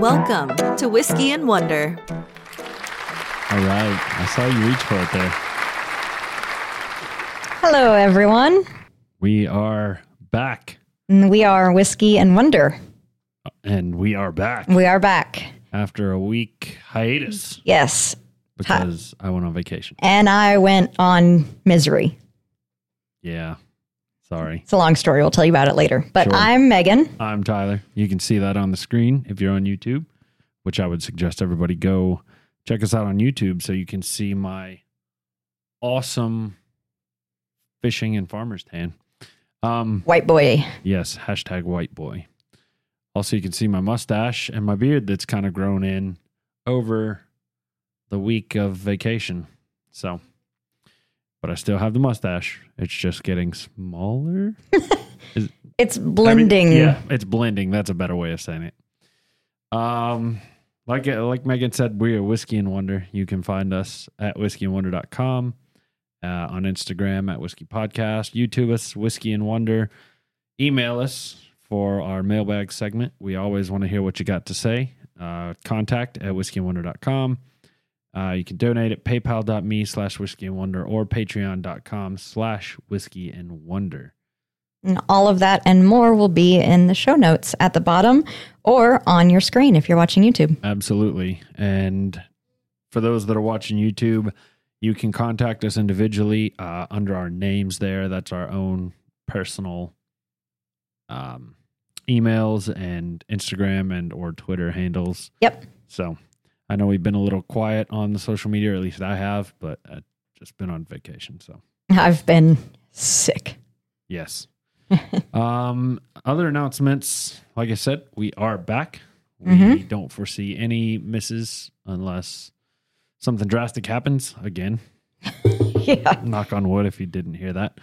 Welcome to Whiskey and Wonder. All right. I saw you reach for it there. Hello, everyone. We are back. We are Whiskey and Wonder. Uh, and we are back We are back. after a week hiatus Yes. because I went on vacation. And I went on misery. Yeah. Sorry. It's a long story. We'll tell you about it later. But Sure. I'm Megan. I'm Tyler. You can see that on the screen if you're on YouTube, which I would suggest everybody go check us out on YouTube so you can see my awesome fishing and farmer's tan. Um, White boy. Yes, hashtag white boy. Also, you can see my mustache and my beard that's kind of grown in over the week of vacation. So, but I still have the mustache. It's just getting smaller. It's I mean, blending. yeah, it's blending. That's a better way of saying it. Um, like like Megan said, we are Whiskey and Wonder. You can find us at whiskeyandwonder.com, uh, on Instagram at Whiskey Podcast, YouTube us Whiskey and Wonder, email us for our mailbag segment. We always want to hear what you got to say. Uh, contact at whiskeyandwonder.com. Uh, you can donate at paypal.me slash whiskey and wonder or patreon.com slash whiskey and wonder. And all of that and more will be in the show notes at the bottom or on your screen if you're watching YouTube. Absolutely. And for those that are watching YouTube, you can contact us individually uh, under our names there. That's our own personal um, emails and Instagram and or Twitter handles. Yep. So I know we've been a little quiet on the social media, or at least I have, but I've just been on vacation. So I've been sick. yes. um, other announcements, like I said, we are back. We Mhm. don't foresee any misses unless something drastic happens again. yeah. Knock on wood if you didn't hear that.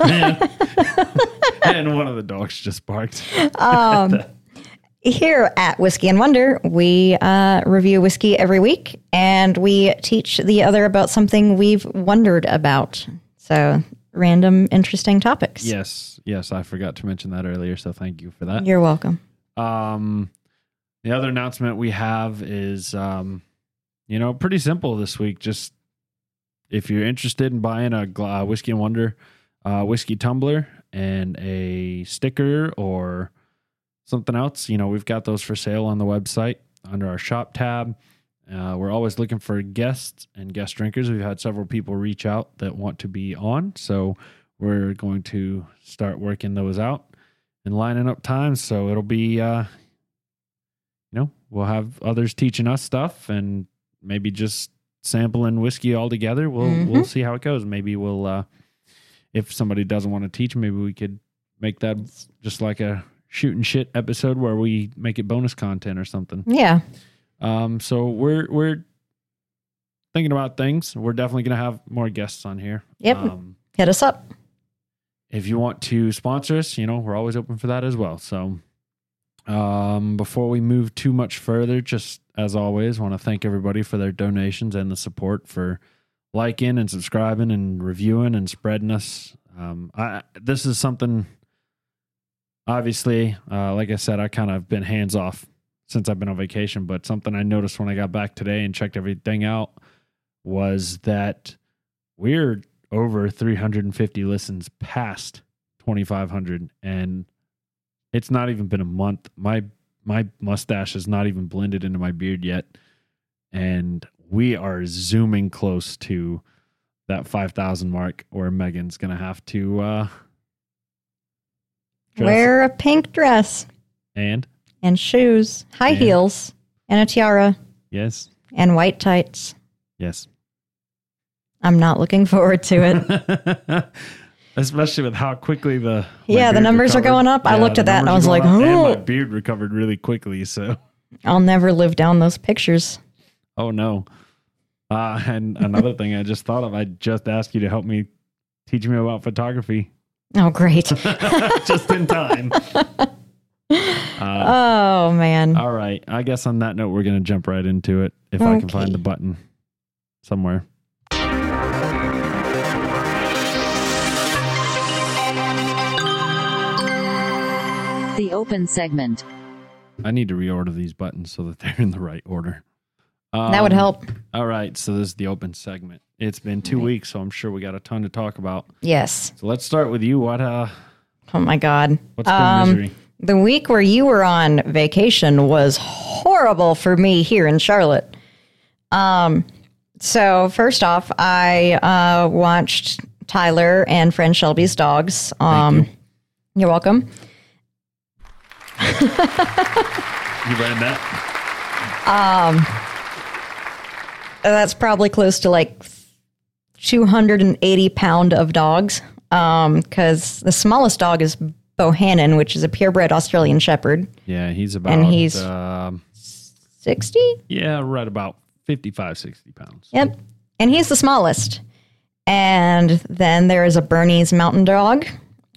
and, and one of the dogs just barked. Um, here at Whiskey and Wonder, we uh, review whiskey every week and we teach the other about something we've wondered about. So, random, interesting topics. Yes, yes, I forgot to mention that earlier, so thank you for that. You're welcome. Um, the other announcement we have is, um, you know, pretty simple this week. Just if you're interested in buying a gla- whiskey and wonder uh, whiskey tumbler and a sticker or something else, you know, we've got those for sale on the website under our shop tab. Uh, we're always looking for guests and guest drinkers. We've had several people reach out that want to be on, so we're going to start working those out and lining up times. So it'll be, uh, you know, we'll have others teaching us stuff and maybe just sampling whiskey all together. We'll Mhm. we'll see how it goes. Maybe we'll, uh, if somebody doesn't want to teach, maybe we could make that just like a shooting shit episode where we make it bonus content or something. Yeah. Um, so we're we're thinking about things. We're definitely gonna have more guests on here. Yep. Um, Hit us up. if you want to sponsor us, you know, we're always open for that as well. So, um, before we move too much further, just as always, want to thank everybody for their donations and the support for liking and subscribing and reviewing and spreading us. Um, I this is something. Obviously, uh, like I said, I kind of been hands off since I've been on vacation, but something I noticed when I got back today and checked everything out was that we're over 350 listens past 2500 and it's not even been a month. My my mustache is not even blended into my beard yet and we are zooming close to that 5000 mark where megan's gonna have to uh dress- Wear a pink dress and and shoes, high And- heels, and a tiara yes and white tights. yes I'm not looking forward to it. especially with how quickly the my Yeah, the beard numbers are going up. I looked the at that and I was are like, up, and "Oh." my beard recovered really quickly so I'll never live down those pictures. Oh no. Uh, and another thing I just thought of, I just asked you to help me teach me about photography Oh, great. just in time. Uh, oh, man. all right. I guess on that note, we're going to jump right into it if I can find the button somewhere. The open segment. I need to reorder these buttons so that they're in the right order. that would Um, help. All right, so this is the open segment. It's been two Right. weeks, so I'm sure we got a ton to talk about. Yes. So let's start with you. What uh, Oh my God. what's been Um, misery? The week where you were on vacation was horrible for me here in Charlotte. Um, so first off, I uh, watched Tyler and friend Shelby's dogs. Um, you. are welcome. You ran that? Um, that's probably close to like 280 pound of dogs. Um, because the smallest dog is Bohannon, which is a purebred Australian Shepherd. Yeah, he's about. And he's- um, 60? yeah, right about 55, 60 pounds. Yep. And he's the smallest. And then there is a Bernese mountain dog.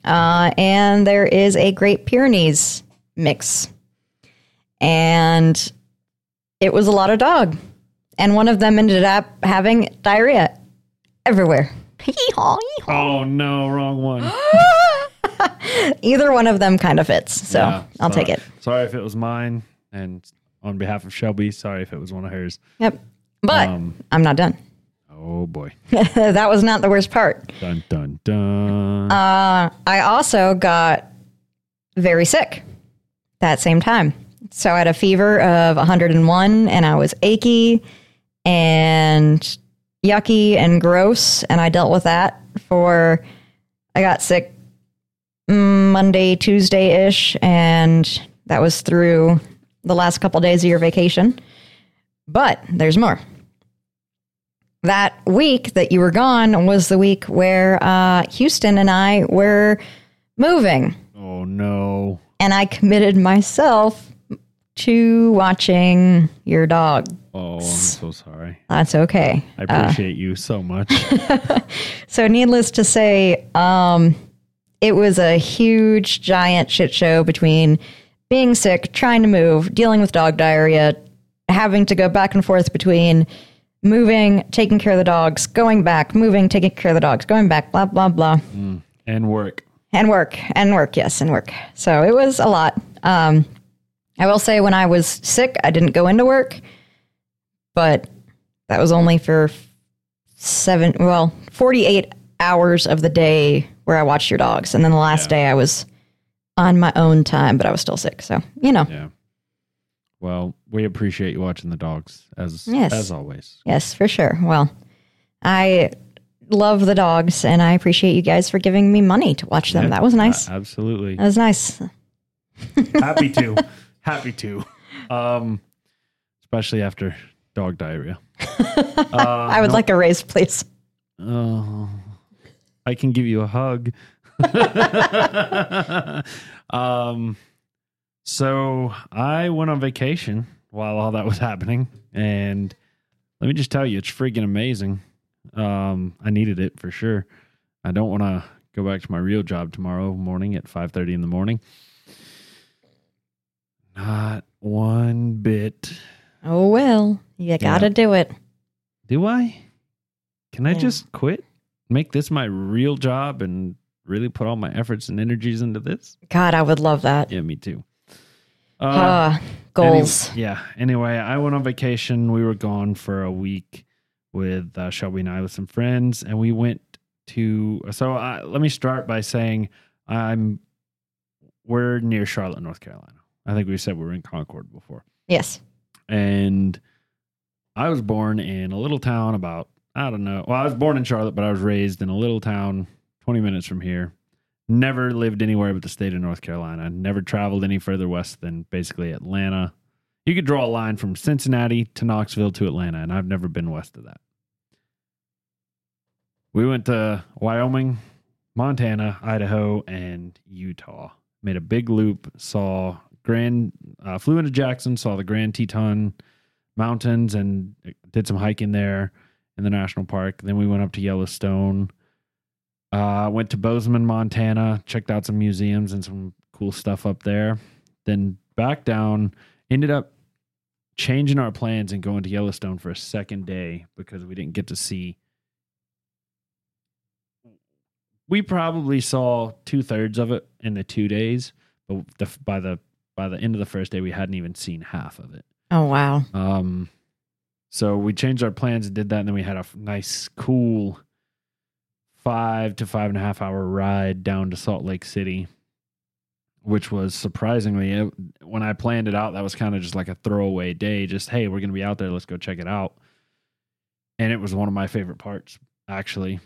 Uh, and there is a Great Pyrenees mix. And it was a lot of dog. And one of them ended up having diarrhea everywhere. Hee-haw, hee-haw. Oh no, wrong one. Either one of them kind of fits. So Yeah, I'll sorry. take it. Sorry if it was mine, and on behalf of Shelby, sorry if it was one of hers. Yep. But Um, I'm not done. Oh boy, that was not the worst part. dun dun dun. Uh, I also got very sick that same time. So I had a fever of 101 and I was achy and yucky and gross. And I dealt with that for, I got sick Monday, Tuesday ish. And that was through the last couple days of your vacation. But there's more. That week that you were gone was the week where uh, Houston and I were moving oh no. and I committed myself to watching your dog. Oh, I'm so sorry. That's okay. I appreciate you so much. So, needless to say, um, it was a huge, giant shit show between being sick, trying to move, dealing with dog diarrhea, having to go back and forth between moving, taking care of the dogs, going back, moving, taking care of the dogs, going back, blah, blah, blah. and work. And work, and work, yes, and work. So it was a lot. Um, I will say, when I was sick, I didn't go into work, but that was only for seven, well, 48 hours of the day where I watched your dogs. And then the last day I was on my own time, but I was still sick. So, you know, Yeah. Well, we appreciate you watching the dogs as Yes. as always. yes, for sure. Well, I love the dogs, and I appreciate you guys for giving me money to watch them. Yeah, that was nice. a- absolutely. That was nice. Happy to. Happy to. Um, especially after dog diarrhea. Uh, I would like a raise, please. Oh, I can give you a hug. um, so I went on vacation while all that was happening, and let me just tell you, it's freaking amazing. Um, I needed it for sure. I don't want to go back to my real job tomorrow morning at five thirty in the morning. Not one bit. Oh, well, you gotta do it. Do I? Can I Yeah. just quit? Make this my real job and really put all my efforts and energies into this? God, I would love that. Yeah, me too. Uh, Uh, goals. any- yeah. Anyway, I went on vacation. We were gone for a week with uh, Shelby and I with some friends, and we went to. So uh, let me start by saying I'm. We're near Charlotte, North Carolina. I think we said we were in Concord before. Yes. and I was born in a little town about I don't know. Well, I was born in Charlotte, but I was raised in a little town 20 minutes from here. Never lived anywhere but the state of North Carolina. Never traveled any further west than basically Atlanta. You could draw a line from Cincinnati to Knoxville to Atlanta, and I've never been west of that. We went to Wyoming, Montana, Idaho, and Utah. Made a big loop, saw Grand, uh, flew into Jackson, saw the Grand Teton Mountains, and did some hiking there in the national park. Then we went up to Yellowstone. Uh, went to Bozeman, Montana, checked out some museums and some cool stuff up there. Then back down, ended up changing our plans and going to Yellowstone for a second day because we didn't get to see. We probably saw two thirds of it in the two days, but the, by the by the end of the first day, we hadn't even seen half of it. Oh wow. Um, so we changed our plans and did that, and then we had a f- nice, cool five to five and a half hour ride down to Salt Lake City, which was surprisingly it, when I planned it out, that was kind of just like a throwaway day. Just hey, we're gonna be out there, let's go check it out. And it was one of my favorite parts, actually.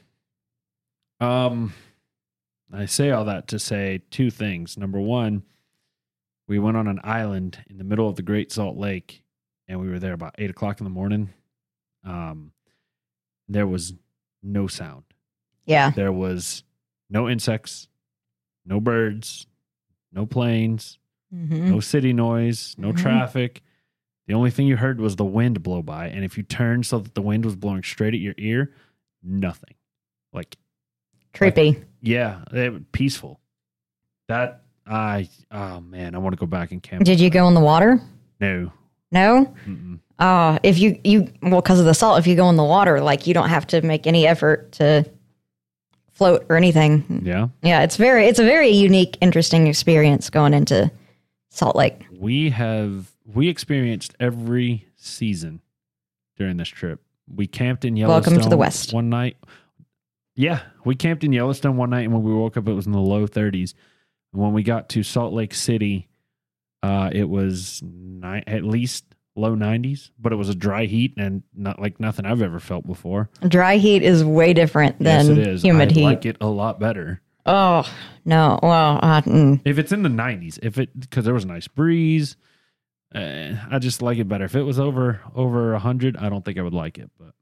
Um, I say all that to say two things. Number one, we went on an island in the middle of the Great Salt Lake, and we were there about eight o'clock in the morning. Um, there was no sound. Yeah. There was no insects, no birds, no planes, hmm no city noise, no Mhm. traffic. The only thing you heard was the wind blow by, and if you turned so that the wind was blowing straight at your ear, nothing. Like Creepy. yeah, it, peaceful. That I oh man, I want to go back and camp. Did you go in the water? No, No. Mm-mm. Uh, if you you well, because of the salt, if you go in the water, like you don't have to make any effort to float or anything. yeah. Yeah, it's very it's a very unique, interesting experience going into Salt Lake. We have we experienced every season during this trip. We camped in Yellowstone. Welcome to the West. One night. Yeah, we camped in Yellowstone one night, and when we woke up, it was in the low 30s. And when we got to Salt Lake City, uh, it was ni- at least low 90s, but it was a dry heat and not like nothing I've ever felt before. Dry heat is way different than yes, it is. humid I heat. like it a lot better. Oh no! Well, uh, mm, If it's in the 90s, if it because there was a nice breeze, uh, I just like it better. If it was over over 100, I don't think I would like it. But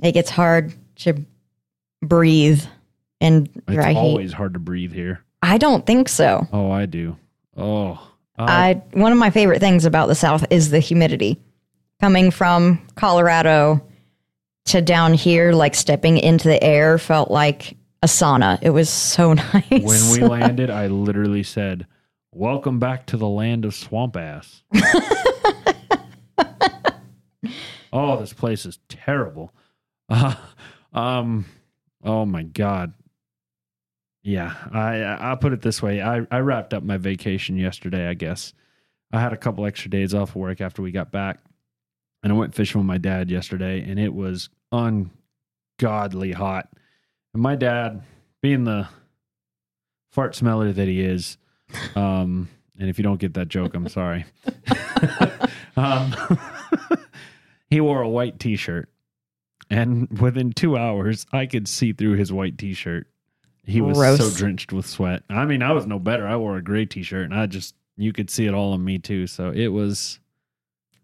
it gets hard to breathe in it's dry heat. It's always hard to breathe here. I don't think so. Oh, I do. Oh, I, I one of my favorite things about the South is the humidity. Coming from Colorado to down here, like stepping into the air felt like a sauna. It was so nice. when we landed, I literally said, "Welcome back to the land of swamp ass." oh, this place is terrible. Uh, um, oh my god. Yeah, I I'll put it this way. I I wrapped up my vacation yesterday. I guess I had a couple extra days off of work after we got back, and I went fishing with my dad yesterday, and it was ungodly hot. And my dad, being the fart smeller that he is, um, and if you don't get that joke, I'm sorry. um, he wore a white T-shirt, and within two hours, I could see through his white T-shirt. He was so drenched with sweat. I mean, I was no better. I wore a gray T-shirt, and I just you could see it all on me too. So it was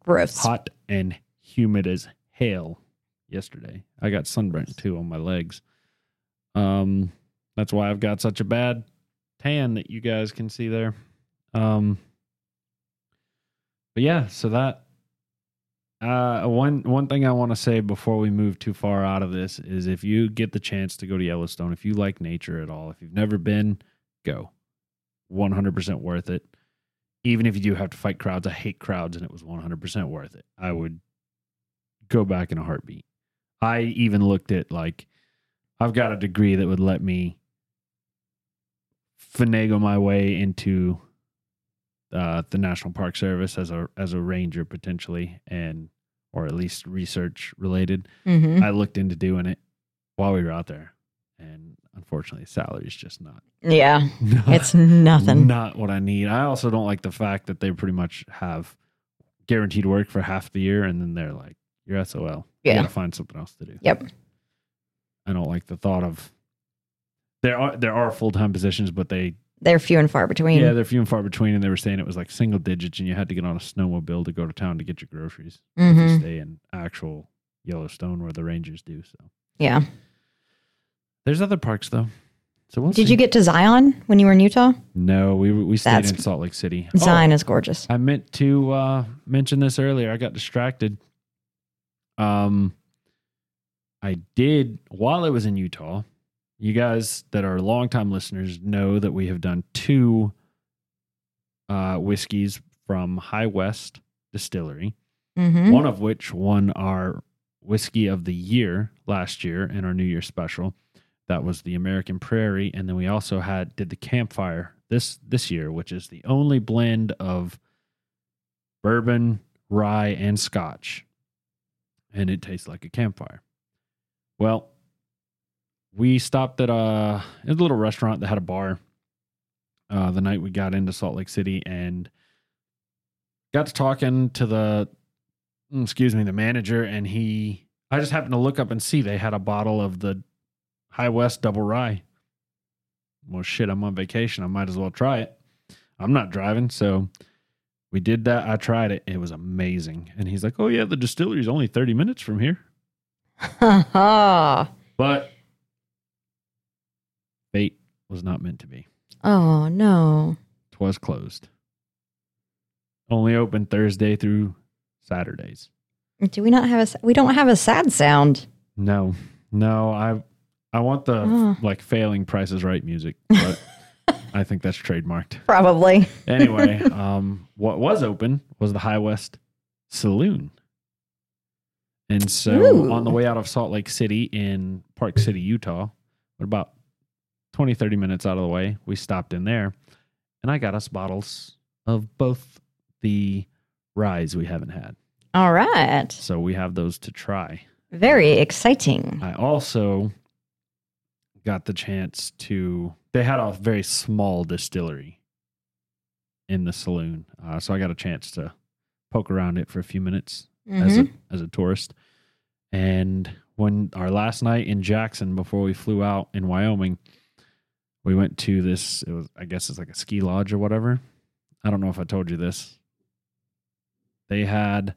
Gross. hot and humid as hell yesterday. I got sunburnt too on my legs. Um, that's why I've got such a bad tan that you guys can see there. Um, but yeah, so that uh one one thing I want to say before we move too far out of this is if you get the chance to go to Yellowstone, if you like nature at all, if you've never been, go. 100% worth it. Even if you do have to fight crowds, I hate crowds and it was 100% worth it. I would go back in a heartbeat. I even looked at like I've got a degree that would let me finagle my way into uh, the National Park Service as a as a ranger potentially, and or at least research related. hmm I looked into doing it while we were out there, and unfortunately, salary's just not. Yeah, not it's nothing. Not what I need. I also don't like the fact that they pretty much have guaranteed work for half the year, and then they're like, "You're SOL. You Yeah. got to find something else to do." Yep. I don't like the thought of there are there are full time positions, but they They're few and far between. yeah they're few and far between, and they were saying it was like single digits, and you had to get on a snowmobile to go to town to get your groceries. If you hmm stay in actual Yellowstone where the Rangers do. So Yeah. there's other parks though. So we'll Did see. you get to Zion when you were in Utah? No, we we stayed That's- in Salt Lake City. Oh, Zion is gorgeous. I meant to uh, mention this earlier. I got distracted. Um, I did while I was in Utah. You guys that are longtime listeners know that we have done two uh, whiskeys from High West Distillery. hmm One of which won our whiskey of the year last year in our New Year special. That was the American Prairie, and then we also had did the Campfire this this year, which is the only blend of bourbon, rye, and scotch. And it tastes like a campfire. Well, we stopped at a, a little restaurant that had a bar uh, the night we got into Salt Lake City and got to talking to the mm, excuse me the manager and he I just happened to look up and see they had a bottle of the High West Double Rye. Well, shit, I'm on vacation. I might as well try it. I'm not driving, so we did that. I tried it. It was amazing. And he's like, "Oh yeah, the distillery is only 30 minutes from here." But fate was not meant to be. Oh no. Twas closed. Only open Thursday through Saturdays. Do we not have a? We don't have a sad sound. No, no, I I want the Oh. like failing prices right music, but I think that's trademarked. Probably. Anyway, um, what was open was the High West Saloon. And so Ooh. on the way out of Salt Lake City in Park City, Utah, what about 20, 30 minutes out of the way, we stopped in there and I got us bottles of both the ryes we haven't had. All right. So we have those to try. Very exciting. I also got the chance to. They had a very small distillery in the saloon, uh, so I got a chance to poke around it for a few minutes as Mhm. a as a tourist. And when our last night in Jackson before we flew out in Wyoming, we went to this. It was I guess it's like a ski lodge or whatever. I don't know if I told you this. They had.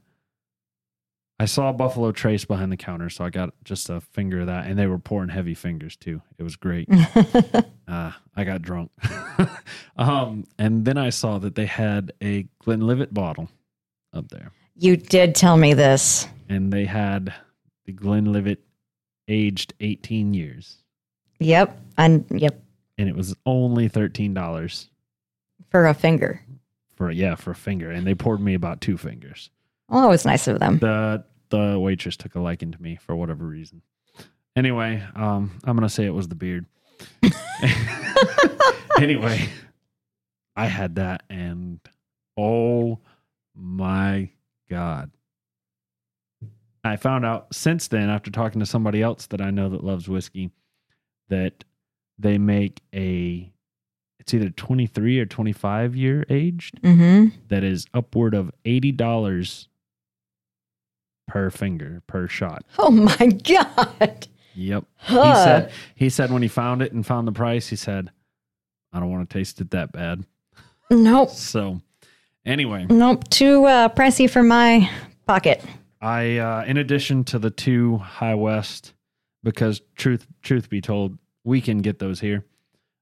I saw Buffalo Trace behind the counter, so I got just a finger of that, and they were pouring heavy fingers too. It was great. Uh, I got drunk. um, and then I saw that they had a Glenlivet bottle up there, you did tell me this. and they had the Glenlivet aged 18 years, Yep. And yep. And it was only thirteen dollars For a finger. for yeah for a finger, and they poured me about two fingers. Oh, it was nice of them. The the waitress took a liking to me for whatever reason. Anyway, um, I'm gonna say it was the beard. anyway, I had that, and oh my god! I found out since then, after talking to somebody else that I know that loves whiskey, that they make a it's either 23 or 25 year aged Mm-hmm. that is upward of eighty dollars per finger per shot. Oh my God. Yep. Huh. He said he said when he found it and found the price, he said, I don't want to taste it that bad. Nope. So anyway, Nope. Too uh, pricey for my pocket. I uh in addition to the two High West, because truth truth be told, we can get those here.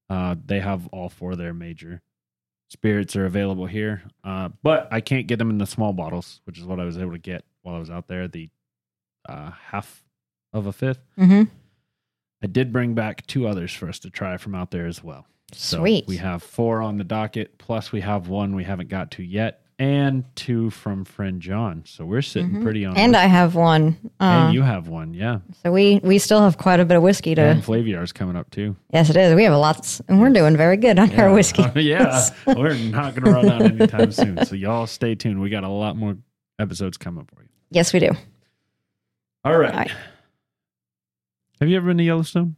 Uh they have all four of their major spirits are available here. Uh but I can't get them in the small bottles, which is what I was able to get while I was out there, the uh half of a fifth. Mm-hmm. I did bring back two others for us to try from out there as well. So Sweet. we have four on the docket, plus we have one we haven't got to yet, and two from friend John. So we're sitting Mhm. pretty on. and I have one. Uh, and you have one, yeah. so we we still have quite a bit of whiskey to. And Flaviar's coming up too. yes, it is. We have a lots, and we're doing very good on our whiskey. yeah, we're not going to run out anytime soon. So y'all stay tuned. We got a lot more episodes coming up for you. Yes, we do. All right. All right. Have you ever been to Yellowstone?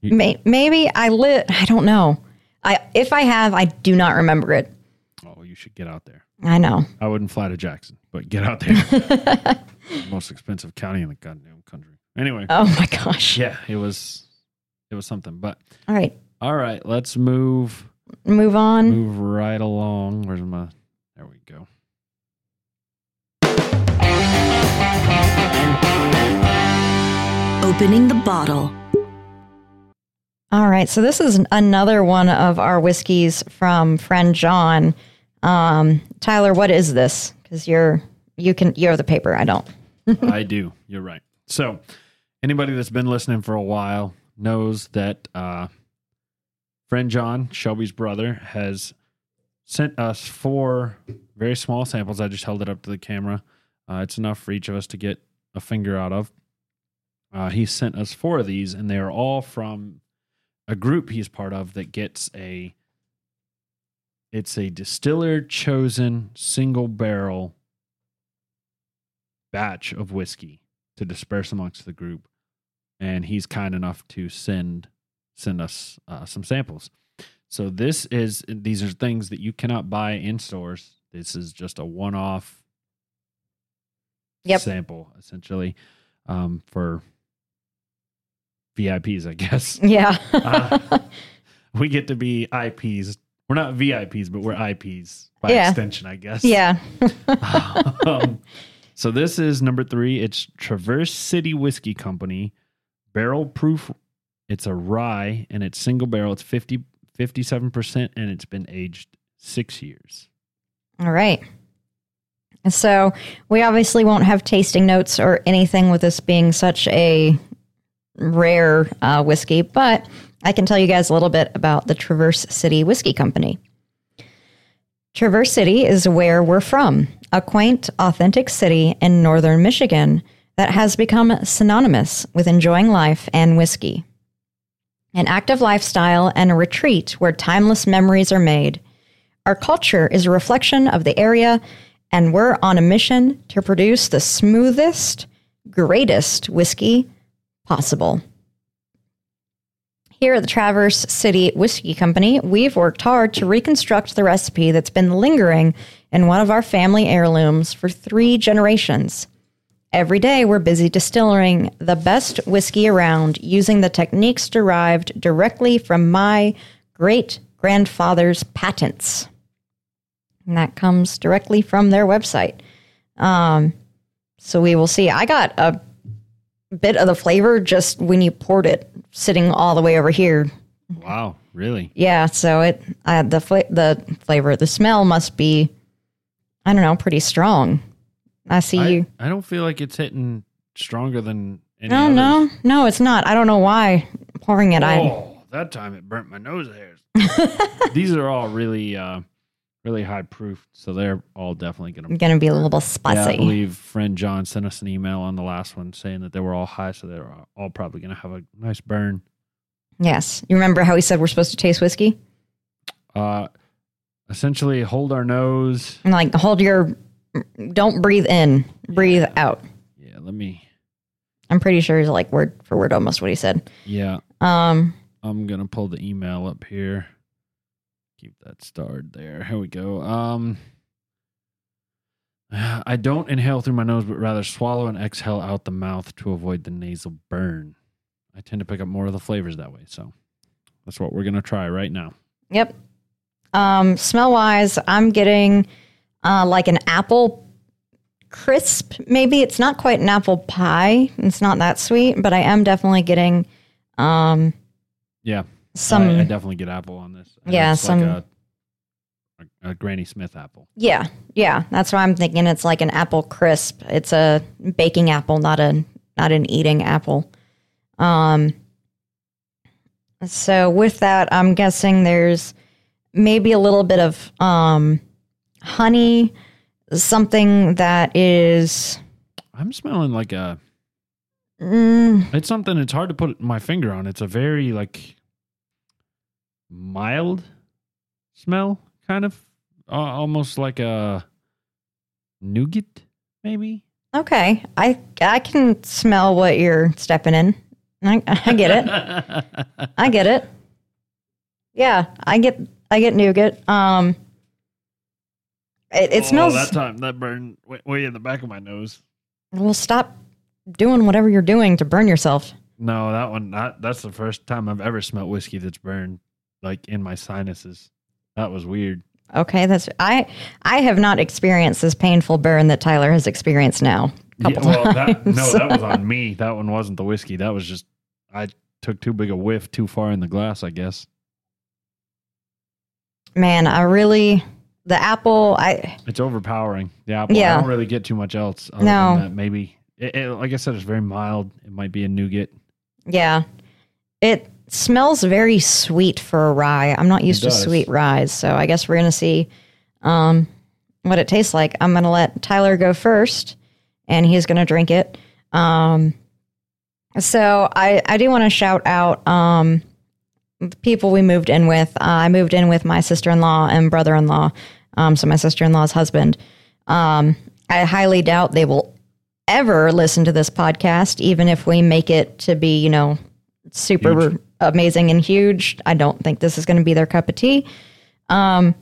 You- May, maybe I lit. I don't know. I if I have, I do not remember it. Oh, you should get out there. I know. I wouldn't fly to Jackson, but get out there. Most expensive county in the goddamn country. Anyway, Oh my gosh. yeah, it was it was something. But All right, all right, let's move move on. move right along. Where's my there we go. Opening the bottle. All right, so this is another one of our whiskeys from friend John. Um, Tyler, what is this? Because you're you can you're the paper. I don't. I do. You're right. So, anybody that's been listening for a while knows that uh, friend John, Shelby's brother, has sent us four very small samples. I just held it up to the camera. Uh, it's enough for each of us to get a finger out of. Uh, he sent us four of these, and they are all from a group he's part of that gets a it's a distiller chosen single barrel batch of whiskey to disperse amongst the group. And he's kind enough to send send us uh, some samples. So this is these are things that you cannot buy in stores. This is just a one-off Yep. sample essentially um, for VIPs, I guess. Yeah. Uh, we get to be IPs. We're not VIPs, but we're IPs by Yeah. extension, I guess. yeah. um, so this is number three. It's Traverse City Whiskey Company, barrel proof. It's a rye and it's single barrel. It's 50, 57% and it's been aged six years. All right. So we obviously won't have tasting notes or anything with this being such a rare uh, whiskey, but I can tell you guys a little bit about the Traverse City Whiskey Company. Traverse City is where we're from, a quaint, authentic city in northern Michigan that has become synonymous with enjoying life and whiskey. An active lifestyle and a retreat where timeless memories are made. Our culture is a reflection of the area, and we're on a mission to produce the smoothest, greatest whiskey possible. Here at the Traverse City Whiskey Company, we've worked hard to reconstruct the recipe that's been lingering in one of our family heirlooms for three generations. Every day, we're busy distilling the best whiskey around using the techniques derived directly from my great grandfather's patents. And that comes directly from their website. Um, so we will see. I got a bit of the flavor just when you poured it, sitting all the way over here. Wow, really? Yeah, so it uh, the the flavor, the smell must be, I don't know, pretty strong. I see I, you. I don't feel like it's hitting stronger than any No, others. no, no, it's not. I don't know why pouring it. I Oh, that time it burnt my nose hairs. These are all really, uh, really high proof, so they're all definitely going to. Gonna be a little spicy. Yeah, I believe friend John sent us an email on the last one saying that they were all high, so they're all- probably going to have a nice burn. yes, you remember how he said we're supposed to taste whiskey? Uh, essentially, hold our nose. And like hold your, don't breathe in, breathe out. Yeah, let me. I'm pretty sure he's like word for word almost what he said. Yeah, Um, I'm gonna pull the email up here. Keep that starred there. Here we go. Um, I don't inhale through my nose, but rather swallow and exhale out the mouth to avoid the nasal burn. I tend to pick up more of the flavors that way, so that's what we're gonna try right now. Yep. Um, smell wise, I'm getting uh, like an apple crisp. Maybe it's not quite an apple pie. It's not that sweet, but I am definitely getting um, Yeah, some. I, I definitely get apple on this. Yeah, it's some- like a, a, a Granny Smith apple. yeah, yeah. That's why I'm thinking it's like an apple crisp. It's a baking apple, not a not an eating apple. Um. So with that, I'm guessing there's maybe a little bit of um, honey, something that is. I'm smelling like a. Mm, It's something. It's hard to put my finger on. It's a very like mild smell, kind of, uh, almost like a nougat, maybe. okay, I I can smell what you're stepping in. I, I get it. I get it. Yeah, I get I get nougat. Um, it, it Oh, smells. that time that burned way, way in the back of my nose. well, stop doing whatever you're doing to burn yourself. No, that one. That, that's the first time I've ever smelled whiskey that's burned, like in my sinuses. That was weird. Okay, that's I I have not experienced this painful burn that Tyler has experienced now. Yeah, well, that, no, that was on me. That one wasn't the whiskey. That was just I took too big a whiff too far in the glass. I guess Man, I really the apple. I it's overpowering. The apple. Yeah. I don't really get too much else. No. maybe. It, it- like I said, it's very mild. It might be a nougat. yeah, it smells very sweet for a rye. I'm not used to sweet ryes, so I guess we're gonna see um, what it tastes like. I'm gonna let Tyler go first, and he's gonna drink it. Um, so I I do want to shout out um, the people we moved in with. Uh, I moved in with my sister in law and brother in law. Um, so my sister in law's husband. Um, I highly doubt they will ever listen to this podcast, even if we make it to be, you know, super Huge. amazing and huge. I don't think this is going to be their cup of tea. Um,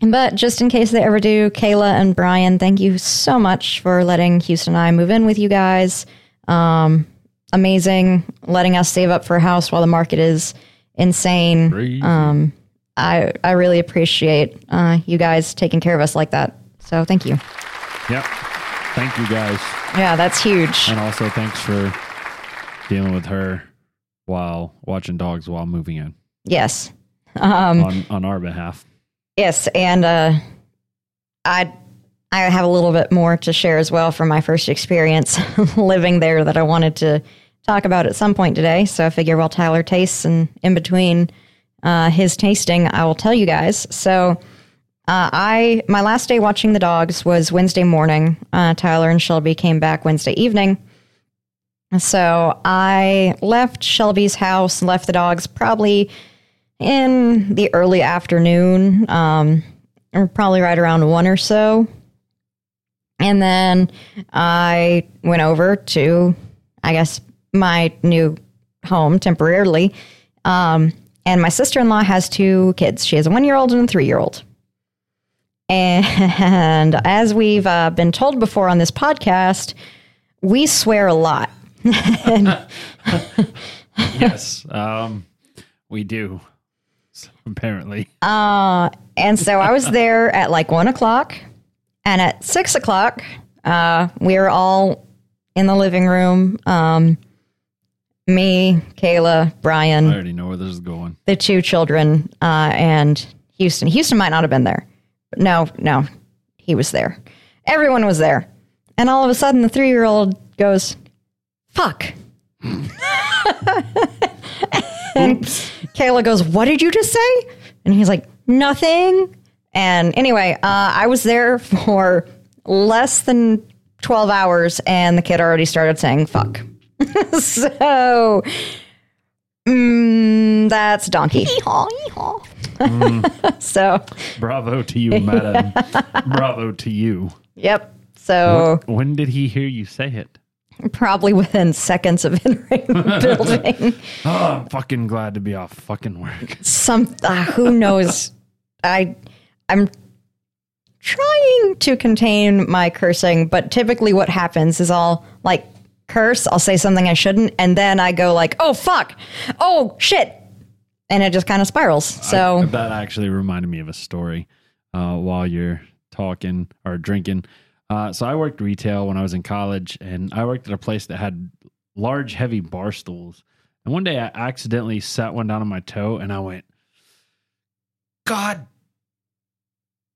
but just in case they ever do, Kayla and Brian, thank you so much for letting Houston and I move in with you guys. Um, amazing, letting us save up for a house while the market is insane. Crazy. Um, I I really appreciate uh, you guys taking care of us like that. So thank you. Yep. Thank you guys. Yeah, that's huge. And also thanks for dealing with her while watching dogs while moving in Yes. Um, on, on our behalf. Yes, and uh, I I have a little bit more to share as well from my first experience living there that I wanted to talk about at some point today. So I figure while Tyler tastes and in between uh, his tasting, I will tell you guys. So uh, I my last day watching the dogs was Wednesday morning. Uh, Tyler and Shelby came back Wednesday evening. So I left Shelby's house, left the dogs probably in the early afternoon, um, probably right around one or so. And then I went over to, I guess, my new home temporarily. Um, and my sister in law has two kids. She has a one year old and a three year old. And as we've uh, been told before on this podcast, we swear a lot. Yes. Um, we do. Apparently. And so I was there at like one o'clock. And at six o'clock, uh, we were all in the living room. Um, me, Kayla, Brian. I already know where this is going. the two children, uh, and Houston. Houston might not have been there. But no, no, he was there. Everyone was there. And all of a sudden, the three year old goes, fuck. and Kayla goes, What did you just say? And he's like, Nothing. And anyway, uh, I was there for less than 12 hours, and the kid already started saying fuck. so, mm, that's donkey. so, Bravo to you, madam. Bravo to you. yep. So, When did he hear you say it? probably within seconds of entering the building. Oh, I'm fucking glad to be off fucking work. some uh, who knows i i'm trying to contain my cursing but typically what happens is i'll like curse i'll say something i shouldn't and then i go like oh fuck oh shit and it just kind of spirals so that actually reminded me of a story uh, while you're talking or drinking. Uh, so I worked retail when I was in college, and I worked at a place that had large, heavy bar stools. And one day I accidentally sat one down on my toe, and I went, "God,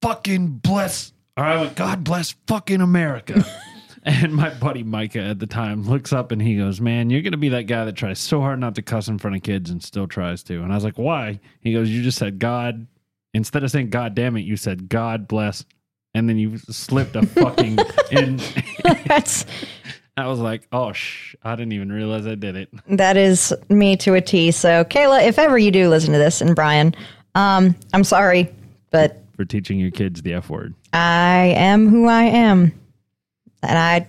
fucking bless." Or I went, "God bless fucking America." And my buddy Micah at the time looks up and he goes, Man, you're going to be that guy that tries so hard not to cuss in front of kids and still tries to. And I was like, Why? He goes, You just said God. Instead of saying God damn it, you said God bless. And then you slipped a fucking in. that's I was like, Oh, shh. I didn't even realize I did it. that is me to a t so kayla if ever you do listen to this and brian um i'm sorry but For teaching your kids the F word. i am who i am and i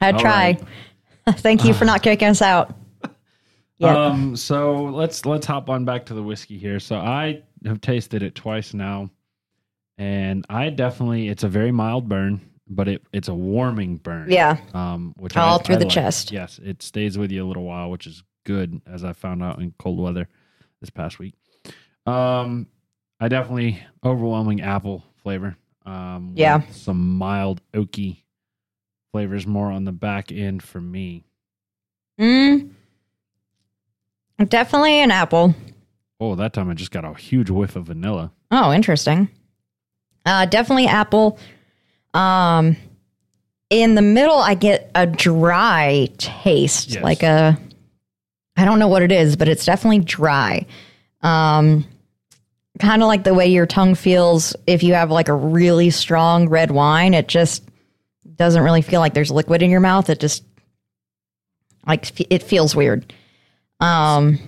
i All try thank you for not kicking us out Yep. Um, so let's let's hop on back to the whiskey here. So I have tasted it twice now, and I definitely it's a very mild burn, but it it's a warming burn. yeah Um, which All I, through I the like. chest. Yes, it stays with you a little while, which is good, as I found out in cold weather this past week. Um, I definitely overwhelming apple flavor. Um, Yeah. some mild oaky flavors more on the back end for me. Mm. Definitely an apple. Oh, that time I just got a huge whiff of vanilla. Oh, interesting. Uh, definitely apple. Um, in the middle, I get a dry taste, Yes. like a. I don't know what it is, but it's definitely dry. Um, kind of like the way your tongue feels if you have like a really strong red wine. It just doesn't really feel like there's liquid in your mouth. It just like it feels weird. Um,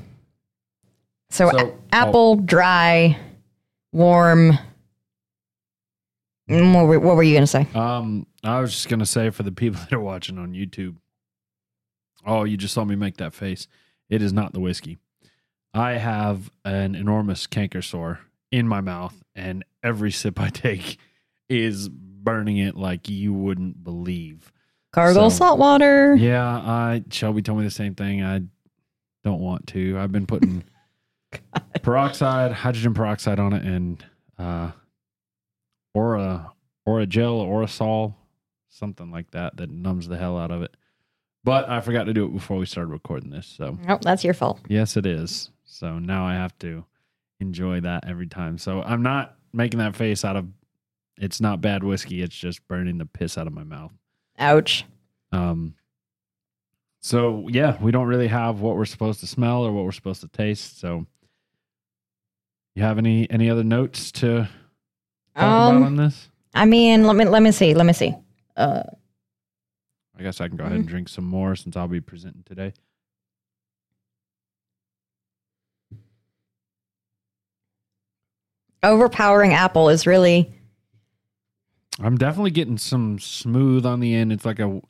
So, So- apple, dry, warm. Mm, What were, what were you going to say? Um, I was just gonna say for the people that are watching on YouTube. Oh, you just saw me make that face. It is not the whiskey. I have an enormous canker sore in my mouth, and every sip I take is burning it like you wouldn't believe. Cargill So- salt water. Yeah, I Shelby told me the same thing. I don't want to. I've been putting peroxide, hydrogen peroxide on it, and uh, or a or a gel or a sol, something like that that numbs the hell out of it. But I forgot to do it before we started recording this. So Nope, that's your fault. yes, it is. So now I have to enjoy that every time. So I'm not making that face out of. It's not bad whiskey. It's just burning the piss out of my mouth. Ouch. Um, so yeah, we don't really have what we're supposed to smell or what we're supposed to taste. So, you have any any other notes to Um, on this? I mean, let me let me see. Let me see. Uh, I guess I can go ahead and drink some more since I'll be presenting today. overpowering apple is really I'm definitely getting some smooth on the end. It's like a,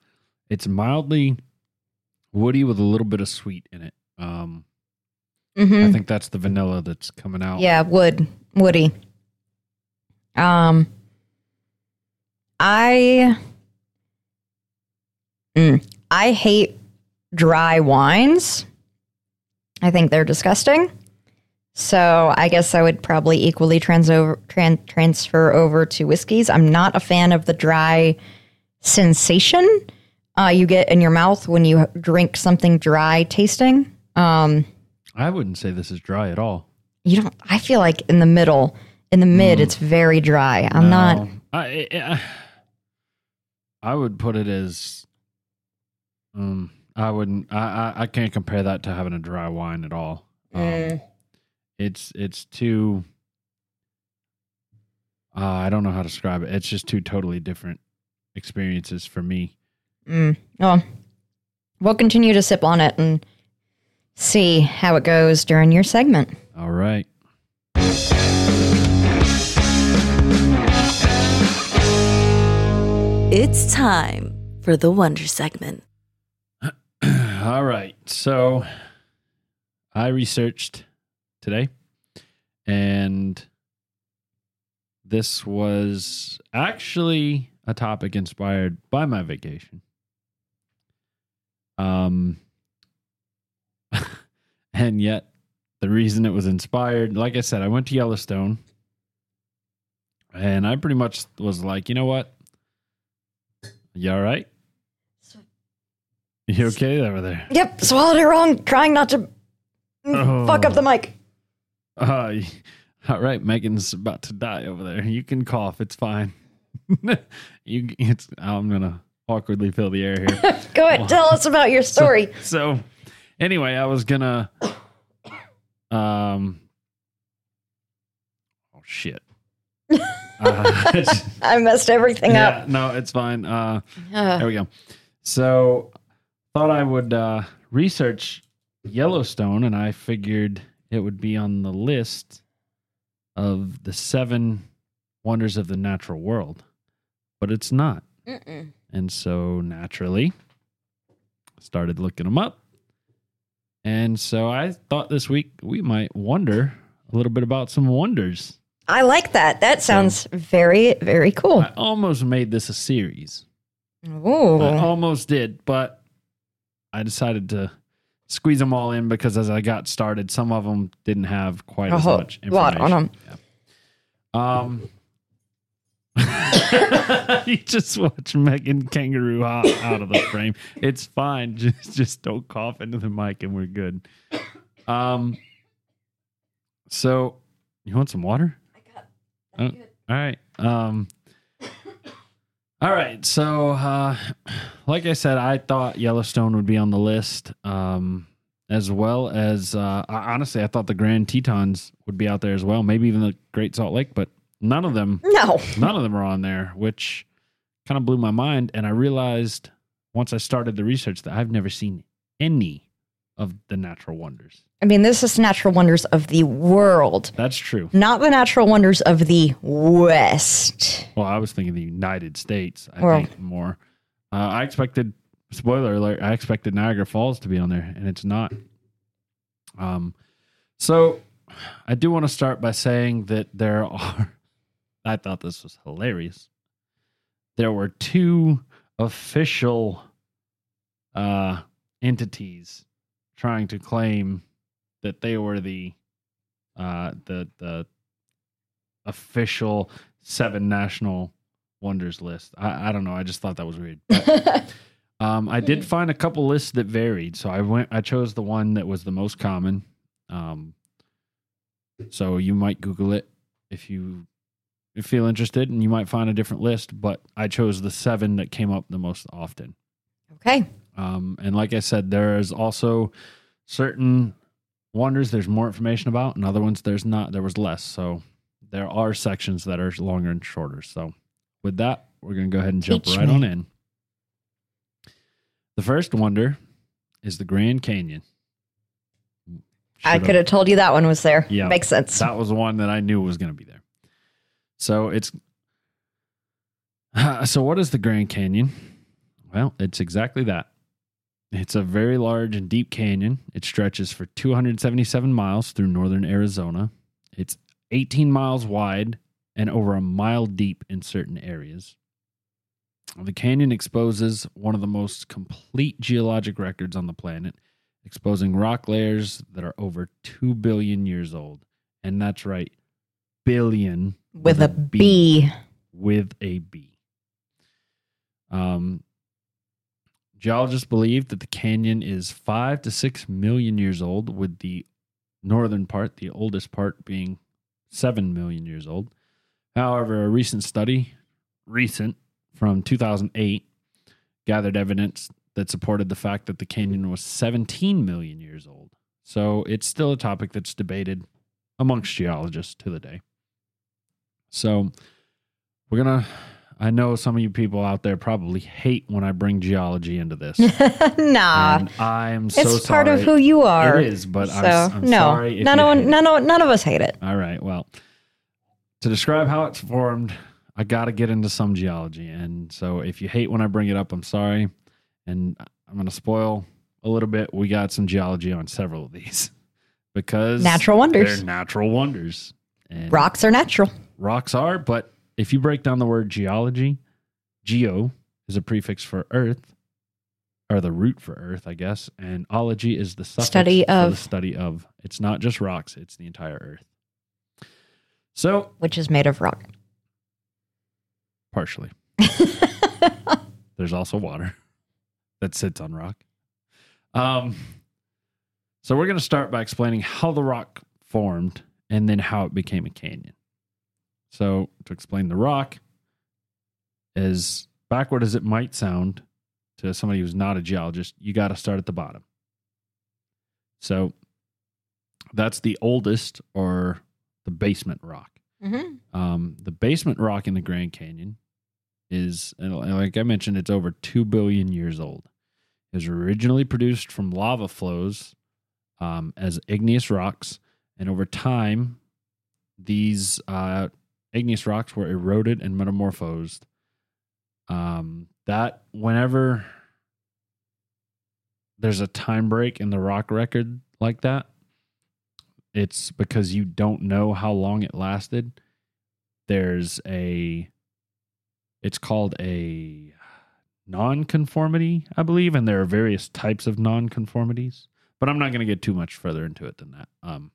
it's mildly woody with a little bit of sweet in it. Um, mhm. I think that's the vanilla that's coming out. Yeah, wood, woody. Um, I, Mm. I hate dry wines. I think they're disgusting. So I guess I would probably equally trans over, tran- transfer over to whiskeys. I'm not a fan of the dry sensation uh, you get in your mouth when you drink something dry tasting. Um, I wouldn't say this is dry at all. you don't i feel like in the middle in the mid it's very dry i'm not No. I, I I would put it as um I wouldn't I, I I can't compare that to having a dry wine at all. Um, Mm. It's it's too uh, I don't know how to describe it. It's just two totally different experiences for me. mm. well we'll continue to sip on it and see how it goes during your segment All right. It's time for the Wonder segment. All right. So I researched today and this was actually a topic inspired by my vacation. Um and yet the reason it was inspired, like I said, I went to Yellowstone and I pretty much was like, you know what? You all right? You okay over there? yep swallowed it wrong trying not to mm, fuck up the mic Uh, all right, Megan's about to die over there. You can cough; it's fine. you, it's. I'm gonna awkwardly fill the air here. go ahead tell us about your story so, anyway, I was gonna. Um. Oh shit. Uh, i messed everything yeah, no, it's fine. Uh, up there we go. So, thought I would uh, research Yellowstone, and I figured it would be on the list of the seven wonders of the natural world, but it's not. Mm-mm. And so, naturally, started looking them up. And so, I thought this week we might wonder a little bit about some wonders. I like that that sounds very very cool I almost made this a series. Ooh. I almost did, but I decided to squeeze them all in because as I got started, some of them didn't have quite as Oh, much lot on them. Yeah. Um, you just watch Megan Kangaroo hop out of the frame. It's fine. Just just don't cough into the mic and we're good. Um. So, you want some water? Oh, all right. Um. All right. So, uh, like I said, I thought Yellowstone would be on the list, um, as well as uh, I- honestly, I thought the Grand Tetons would be out there as well. Maybe even the Great Salt Lake, but none of them, no none of them are on there, which kind of blew my mind. And I realized once I started the research that I've never seen any of the natural wonders. I mean, this is natural wonders of the world, That's true. not the natural wonders of the West. Well, I was thinking the United States. I Well- think more. Uh, I expected. Spoiler alert! I expected Niagara Falls to be on there, and it's not. Um, so I do want to start by saying that there are. I thought this was hilarious. There were two official uh, entities trying to claim that they were the uh, the the official seven national wonders list. I, I don't know. I just thought that was weird. But, um, I did find a couple lists that varied, so I went. I chose the one that was the most common. Um, so you might Google it if you feel interested, and you might find a different list. But I chose the seven that came up the most often. Okay. Um, and like I said, there is also certain wonders there's more information about, and other ones there's not. There was less. So there are sections that are longer and shorter. So with that, we're going to go ahead and jump Teach right me. on in. The first wonder is the Grand Canyon. I Should've- could have told you that one was there. Yeah. Makes sense. that was one that I knew was going to be there. So it's so what is the Grand Canyon? Well, it's exactly that. It's a very large and deep canyon. It stretches for 277 miles through northern Arizona. It's 18 miles wide and over a mile deep in certain areas. The canyon exposes one of the most complete geologic records on the planet, exposing rock layers that are over 2 billion years old. And that's right, billion With a B. with a B. Um, geologists believe that the canyon is five to six million years old, with the northern part, the oldest part, being seven million years old. However, a recent study, recent from 2008, gathered evidence that supported the fact that the canyon was 17 million years old. So it's still a topic that's debated amongst geologists to the day. So we're gonna. I know some of you people out there probably hate when I bring geology into this. nah. and I'm so sorry. it's part of who you are. It is, but so I'm, I'm no, sorry. If none of none of none of us hate it. All right. Well, to describe how it's formed, I got to get into some geology, and so if you hate when I bring it up, I'm sorry, and I'm going to spoil a little bit. We got some geology on several of these because Natural wonders. They're natural wonders. And Rocks are natural. rocks are, but if you break down the word geology, geo is a prefix for earth, or the root for earth, I guess, and ology is the suffix Study of. the study of. It's not just rocks; it's the entire earth. So which is made of rock. partially, there's also water that sits on rock. Um, so we're going to start by explaining how the rock formed and then how it became a canyon. So to explain the rock, as backward as it might sound to somebody who's not a geologist, you got to start at the bottom. So that's the oldest or the basement rock. Mm-hmm. Um, the basement rock in the Grand Canyon is, like I mentioned, it's over 2 billion years old. It was originally produced from lava flows um, as igneous rocks, and over time, these uh, igneous rocks were eroded and metamorphosed. Um, that whenever there's a time break in the rock record like that, it's because you don't know how long it lasted. There's a, it's called a nonconformity, I believe, and there are various types of nonconformities. But I'm not going to get too much further into it than that. Um,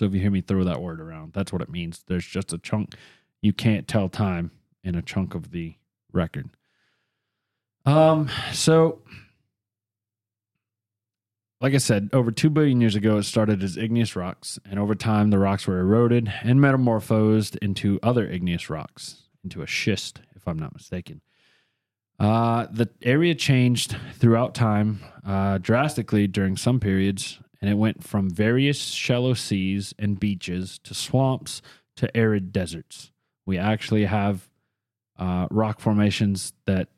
so if you hear me throw that word around, that's what it means. There's just a chunk you can't tell time in a chunk of the record. Um, so like I said, over 2 billion years ago, it started as igneous rocks, and over time, the rocks were eroded and metamorphosed into other igneous rocks, into a schist, if I'm not mistaken. Uh, the area changed throughout time uh, drastically during some periods, and it went from various shallow seas and beaches to swamps to arid deserts. We actually have uh, rock formations that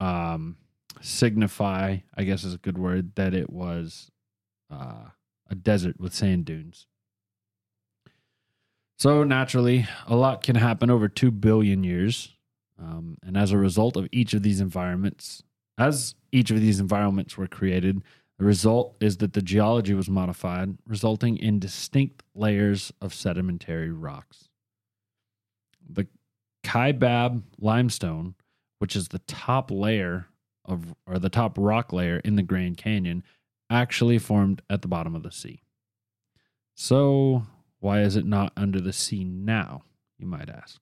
um, signify, I guess is a good word, that it was uh, a desert with sand dunes. So naturally, a lot can happen over 2 billion years. Um, and as a result of each of these environments, as each of these environments were created, the result is that the geology was modified, resulting in distinct layers of sedimentary rocks. The Kaibab limestone, which is the top layer of or the top rock layer in the Grand Canyon, actually formed at the bottom of the sea. So, why is it not under the sea now, you might ask?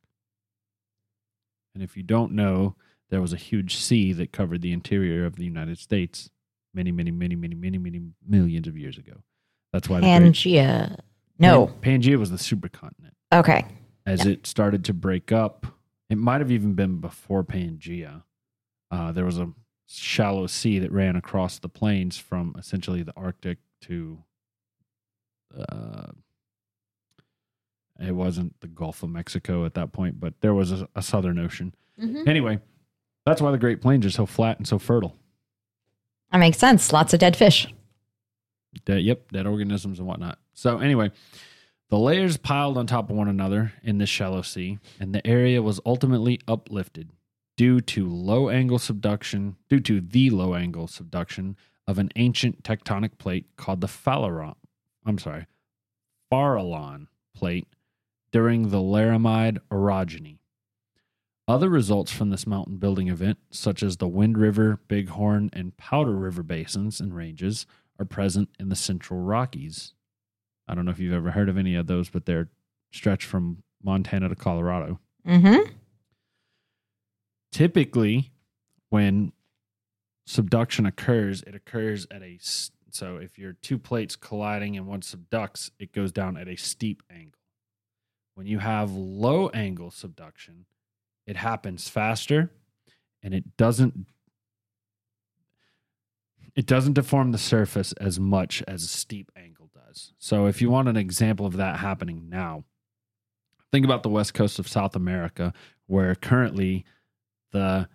And if you don't know, there was a huge sea that covered the interior of the United States many, many, many, many, many, many millions of years ago. That's why the Great- Pangea. No. Pan- Pangea was the supercontinent. Okay. As it started to break up, it might have even been before Pangea. Uh, there was a shallow sea that ran across the plains from essentially the Arctic to. Uh, it wasn't the Gulf of Mexico at that point, but there was a, a southern ocean. Anyway, that's why the Great Plains are so flat and so fertile. That makes sense. Lots of dead fish. Dead, yep, dead organisms and whatnot. So anyway, the layers piled on top of one another in this shallow sea, and the area was ultimately uplifted due to low angle subduction, due to the low angle subduction of an ancient tectonic plate called the Phalaron. I'm sorry, Farallon plate during the Laramide orogeny. Other results from this mountain building event, such as the Wind River, Bighorn, and Powder River basins and ranges, are present in the Central Rockies. I don't know if you've ever heard of any of those, but they're stretched from Montana to Colorado. Mm-hmm. Typically, when subduction occurs, it occurs at a so if your two plates colliding and one subducts, it goes down at a steep angle. When you have low angle subduction, it happens faster and it doesn't it doesn't deform the surface as much as a steep angle does. So if you want an example of that happening now, think about the west coast of South America where currently the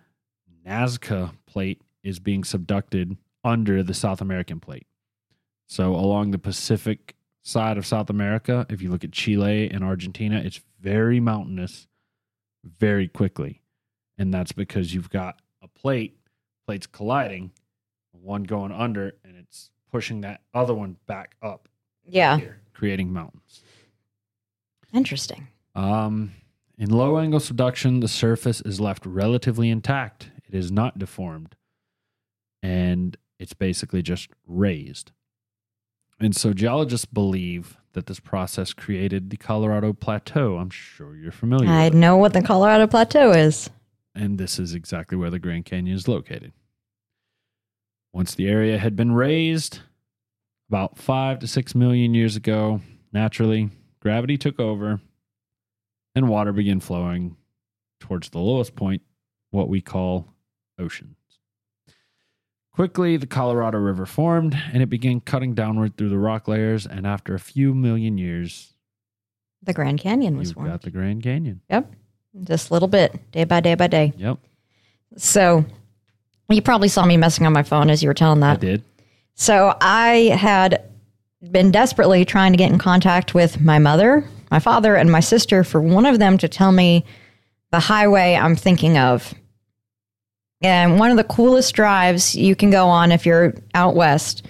Nazca plate is being subducted under the South American plate. So along the Pacific side of South America, if you look at Chile and Argentina, it's very mountainous very quickly. And that's because you've got a plate, plates colliding, one going under, and it's pushing that other one back up Yeah. here, creating mountains. Interesting. Um, in low angle subduction, the surface is left relatively intact. It is not deformed. And it's basically just raised. And so geologists believe that this process created the Colorado Plateau. I'm sure you're familiar I know what the Colorado Plateau is. and this is exactly where the Grand Canyon is located. Once the area had been raised about five to six million years ago, naturally, gravity took over and water began flowing towards the lowest point, what we call oceans. Quickly, the Colorado River formed and it began cutting downward through the rock layers. And after a few million years, The Grand Canyon was formed. got the Grand Canyon. Yep. Just a little bit, day by day by day. Yep, So you probably saw me messing on my phone as you were telling that. I did. So I had been desperately trying to get in contact with my mother, my father, and my sister for one of them to tell me the highway I'm thinking of. And one of the coolest drives you can go on if you're out west.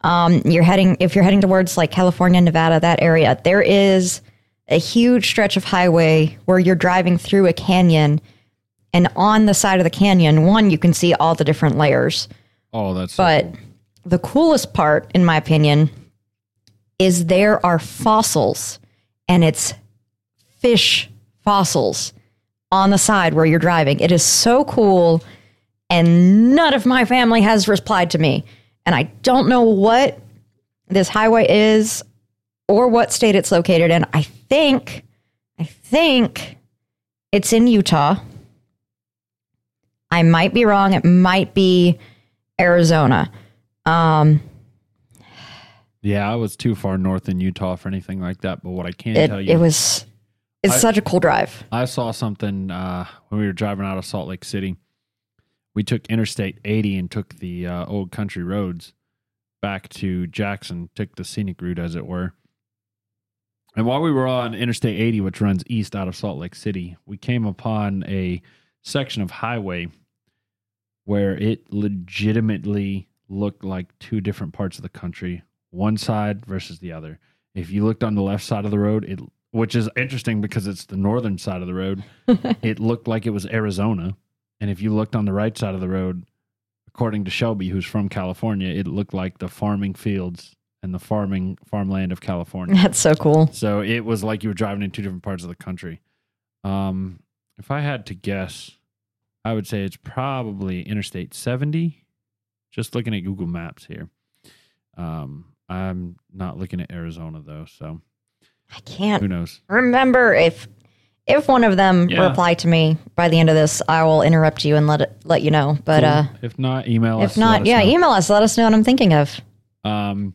Um, you're heading if you're heading towards like California, Nevada, that area. There is a huge stretch of highway where you're driving through a canyon, and on the side of the canyon, one you can see all the different layers. Oh, that's so But cool. the coolest part, in my opinion, is there are fossils and it's fish fossils on the side where you're driving. It is so cool. And none of my family has replied to me. And I don't know what this highway is or what state it's located in. I think, I think it's in Utah. I might be wrong. It might be Arizona. Um, Yeah, I was too far north in Utah for anything like that. But what I can it, tell you, it was, it's I- such a cool drive. I saw something uh, when we were driving out of Salt Lake City. We took Interstate 80 and took the uh, old country roads back to Jackson, took the scenic route, as it were. And while we were on Interstate 80, which runs east out of Salt Lake City, we came upon a section of highway where it legitimately looked like two different parts of the country, one side versus the other. If you looked on the left side of the road, it which is interesting because it's the northern side of the road, it looked like it was Arizona. And if you looked on the right side of the road, according to Shelby, who's from California, it looked like the farming fields and the farming farmland of California. That's so cool. So it was like you were driving in two different parts of the country. Um, if I had to guess, I would say it's probably Interstate 70. Just looking at Google Maps here. Um, I'm not looking at Arizona though, so I can't who knows? remember if if one of them Yeah. reply to me by the end of this, I will interrupt you and let it let you know. But Cool. uh if not, email us. if not, yeah, know. email us. Let us know what I'm thinking of. Um,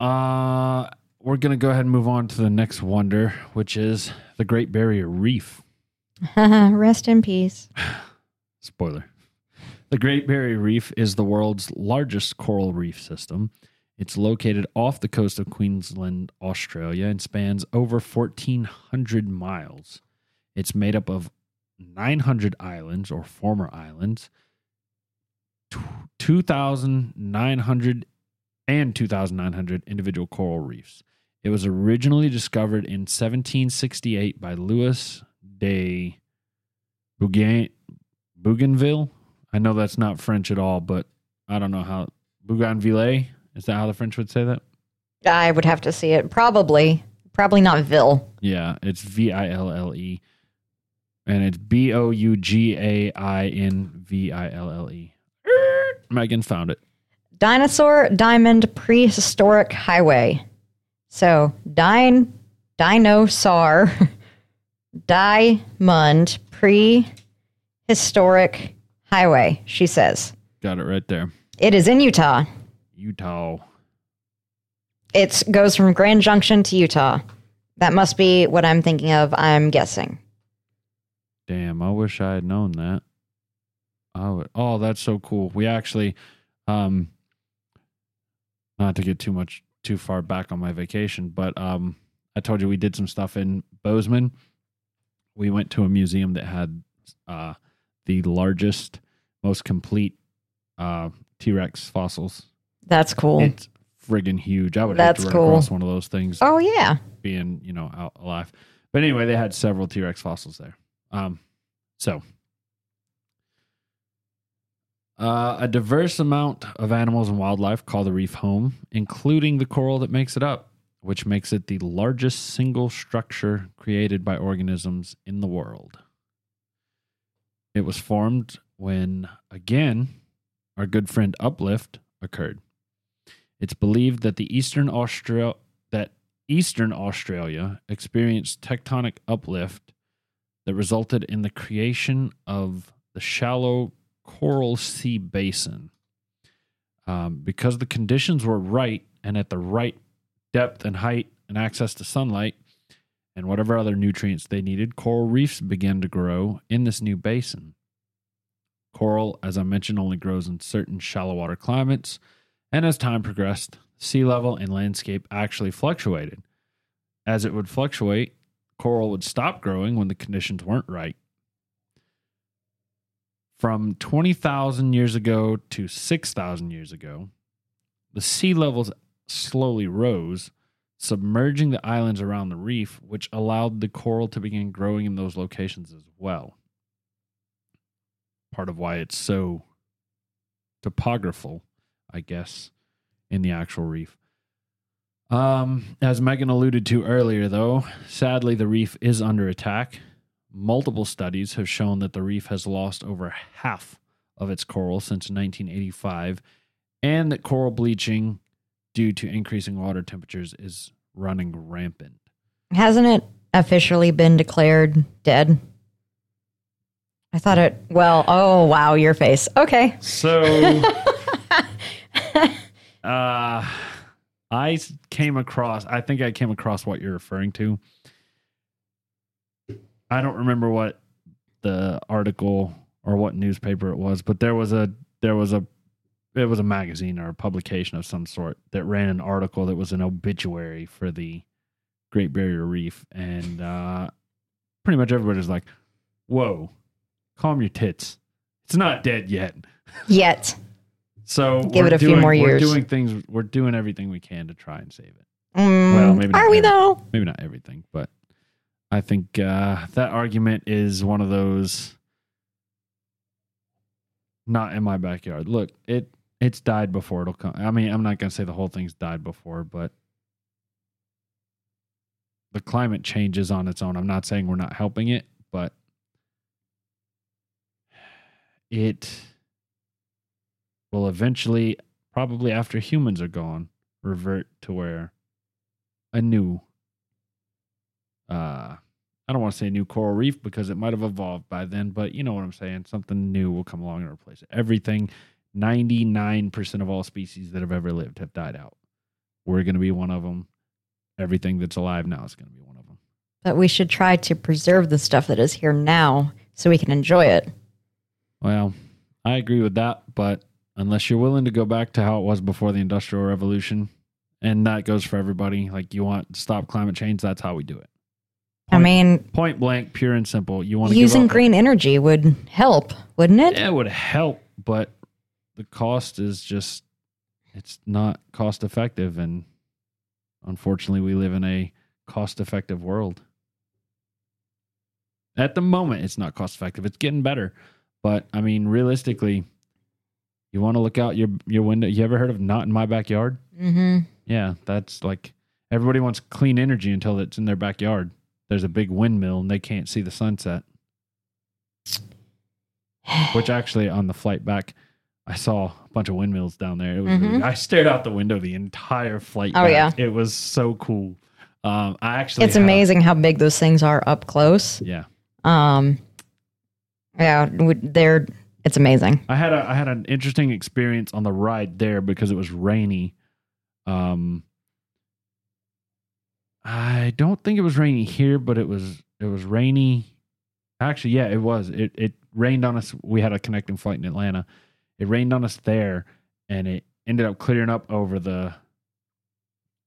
uh, we're gonna go ahead and move on to the next wonder, which is the Great Barrier Reef. Rest in peace. Spoiler. The Great Barrier Reef is the world's largest coral reef system. It's located off the coast of Queensland, Australia, and spans over 1,400 miles. It's made up of 900 islands or former islands, tw- 2,900 and 2,900 individual coral reefs. It was originally discovered in 1768 by Louis de Bougain, Bougainville. I know that's not French at all, but I don't know how Bougainville is that how the French would say that? I would have to see it. Probably, probably not Ville. Yeah, it's V I L L E, and it's B O U G A I N V I L L E. Megan found it. Dinosaur Diamond Prehistoric Highway. So, dine, dinosaur, diamond prehistoric highway, she says. Got it right there. It is in Utah. Utah. It goes from Grand Junction to Utah. That must be what I'm thinking of, I'm guessing. Damn, I wish I had known that. I would, oh, that's so cool. We actually, um, not to get too much too far back on my vacation, but um, I told you we did some stuff in Bozeman. We went to a museum that had uh, the largest, most complete uh, T Rex fossils. That's cool. It's friggin' huge. I would hate That's to run cool. across one of those things oh, yeah. being you know out alive. But anyway, they had several T Rex fossils there. Um, so uh, a diverse amount of animals and wildlife call the reef home, including the coral that makes it up, which makes it the largest single structure created by organisms in the world. It was formed when, again, our good friend Uplift occurred. It's believed that the eastern Austral that eastern Australia experienced tectonic uplift that resulted in the creation of the shallow Coral Sea Basin. Um, because the conditions were right and at the right depth and height and access to sunlight and whatever other nutrients they needed, coral reefs began to grow in this new basin. Coral, as I mentioned, only grows in certain shallow water climates, and as time progressed, sea level and landscape actually fluctuated. As it would fluctuate, coral would stop growing when the conditions weren't right. From 20,000 years ago to 6,000 years ago, the sea levels slowly rose, submerging the islands around the reef, which allowed the coral to begin growing in those locations as well. Part of why it's so topographical, I guess, in the actual reef. Um, as Megan alluded to earlier, though, sadly, the reef is under attack. Multiple studies have shown that the reef has lost over half of its coral since 1985, and that coral bleaching due to increasing water temperatures is running rampant. Hasn't it officially been declared dead? I thought it, well, oh, wow, your face. Okay. So, uh, I came across, I think I came across what you're referring to. I don't remember what the article or what newspaper it was, but there was a there was a it was a magazine or a publication of some sort that ran an article that was an obituary for the Great Barrier Reef, and uh, pretty much everybody was like, "Whoa, calm your tits. It's not dead yet." Yet. So Give we're it a few doing- more We're years. doing things. We're doing everything we can to try and save it. Mm, Well, maybe not are we every- though? Maybe not everything, but I think uh, that argument is one of those. Not in my backyard. Look, it it's died before it'll come. I mean, I'm not gonna say the whole thing's died before, but the climate changes on its own. I'm not saying we're not helping it, but it will eventually, probably after humans are gone, revert to where a new uh I don't want to say new coral reef because it might have evolved by then, but you know what I'm saying. Something new will come along and replace it. Everything, 99% of all species that have ever lived have died out. We're going to be one of them. Everything that's alive now is going to be one of them. But we should try to preserve the stuff that is here now so we can enjoy it. Well, I agree with that, but unless you're willing to go back to how it was before the Industrial Revolution, and that goes for everybody, like you want to stop climate change, that's how we do it. I mean, Point blank, pure and simple. You want to using green energy would help, wouldn't it? Yeah, it would help, but the cost is just it's not cost effective and unfortunately we live in a cost effective world. At the moment it's not cost effective. It's getting better. But I mean realistically you want to look out your your window. You ever heard of not in my backyard? Mm-hmm. Yeah, that's like everybody wants clean energy until it's in their backyard. There's a big windmill and they can't see the sunset. Which actually, on the flight back, I saw a bunch of windmills down there. It was Mhm. I stared out the window the entire flight. Oh, back. yeah. it was so cool. Um, I actually, It's have- amazing how big those things are up close. Yeah, Um, yeah, they're. It's amazing. I had a I had an interesting experience on the ride there because it was rainy. Um, I don't think it was rainy here, but it was it was rainy. Actually, yeah, it was. It it rained on us. We had a connecting flight in Atlanta. It rained on us there, and it ended up clearing up over the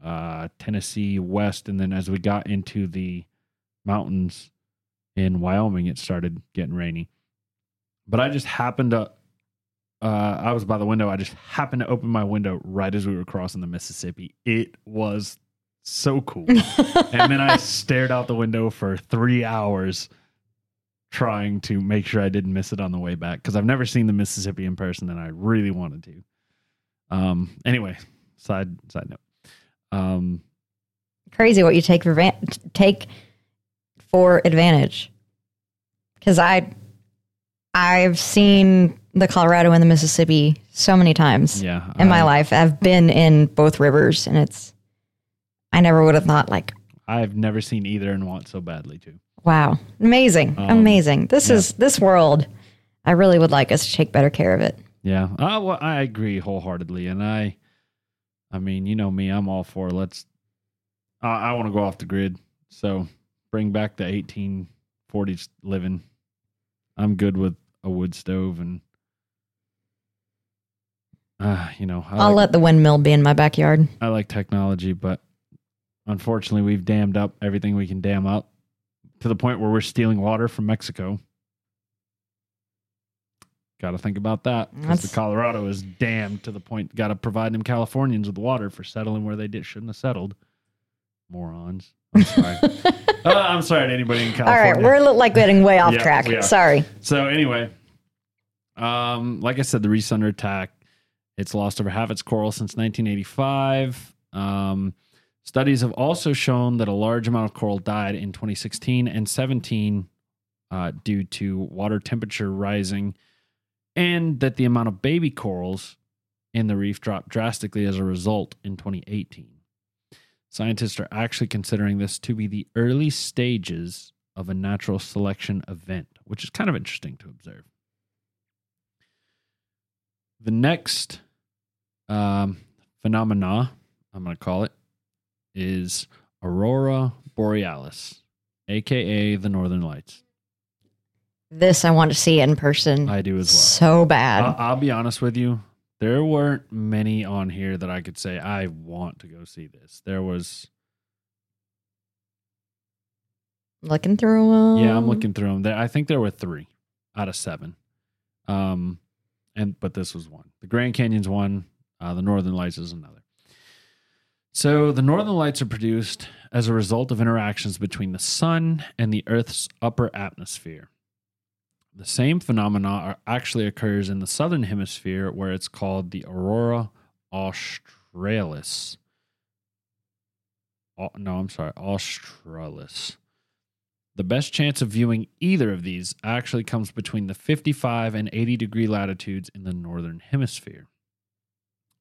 uh, Tennessee west, and then as we got into the mountains in Wyoming, it started getting rainy. But I just happened to uh, I was by the window. I just happened to open my window right as we were crossing the Mississippi. It was so cool. and then I stared out the window for three hours trying to make sure I didn't miss it on the way back because I've never seen the Mississippi in person and I really wanted to. Um, anyway, side side note. Um, Crazy what you take for van- take for advantage. Because I, I've seen the Colorado and the Mississippi so many times yeah, in my I- life. I've been in both rivers, and it's. I never would have thought like, I've never seen either and want so badly to. wow, amazing, Um, amazing. This yeah. is this world. I really would like us to take better care of it. Yeah, uh, well, I agree wholeheartedly, and I, I mean, you know me, I'm all for let's. I I want to go off the grid, so bring back the 1840s living. I'm good with a wood stove, and uh, you know, I I'll like, let the windmill be in my backyard. I like technology, but unfortunately, we've dammed up everything we can dam up to the point where we're stealing water from Mexico. Got to think about that because the Colorado is damned to the point. Got to provide them Californians with water for settling where they did shouldn't have settled. Morons. I'm sorry. Uh, I'm sorry to anybody in All California. right, we're like getting way off Yeah, track. Sorry. So anyway, um, like I said, the reef's under attack. It's lost over half its coral since 1985. Um, studies have also shown that a large amount of coral died in 2016 and 17 uh, due to water temperature rising, and that the amount of baby corals in the reef dropped drastically as a result in 2018. Scientists are actually considering this to be the early stages of a natural selection event, which is kind of interesting to observe. The next um, phenomena, I'm going to call it, is Aurora Borealis, aka the Northern Lights. This I want to see in person I do as well. so bad. I'll, I'll be honest with you. There weren't many on here that I could say I want to go see this. There was, looking through them. yeah, I'm looking through them. There, I think there were three out of seven. Um, and but this was one. The Grand Canyon's one. Uh, the Northern Lights is another. So the Northern Lights are produced as a result of interactions between the sun and the Earth's upper atmosphere. The same phenomena are, actually occurs in the southern hemisphere, where it's called the aurora australis. Au- no, I'm sorry, australis. The best chance of viewing either of these actually comes between the 55 and 80 degree latitudes in the northern hemisphere.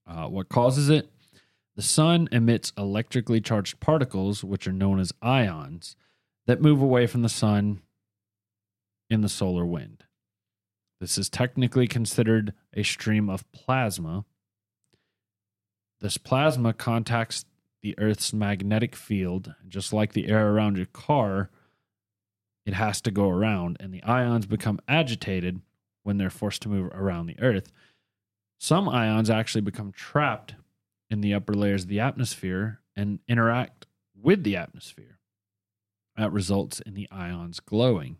Uh, what causes it? The sun emits electrically charged particles, which are known as ions, that move away from the sun in the solar wind. This is technically considered a stream of plasma. This plasma contacts the Earth's magnetic field, just like the air around your car, it has to go around, and the ions become agitated when they're forced to move around the Earth. Some ions actually become trapped in the upper layers of the atmosphere and interact with the atmosphere. That results in the ions glowing.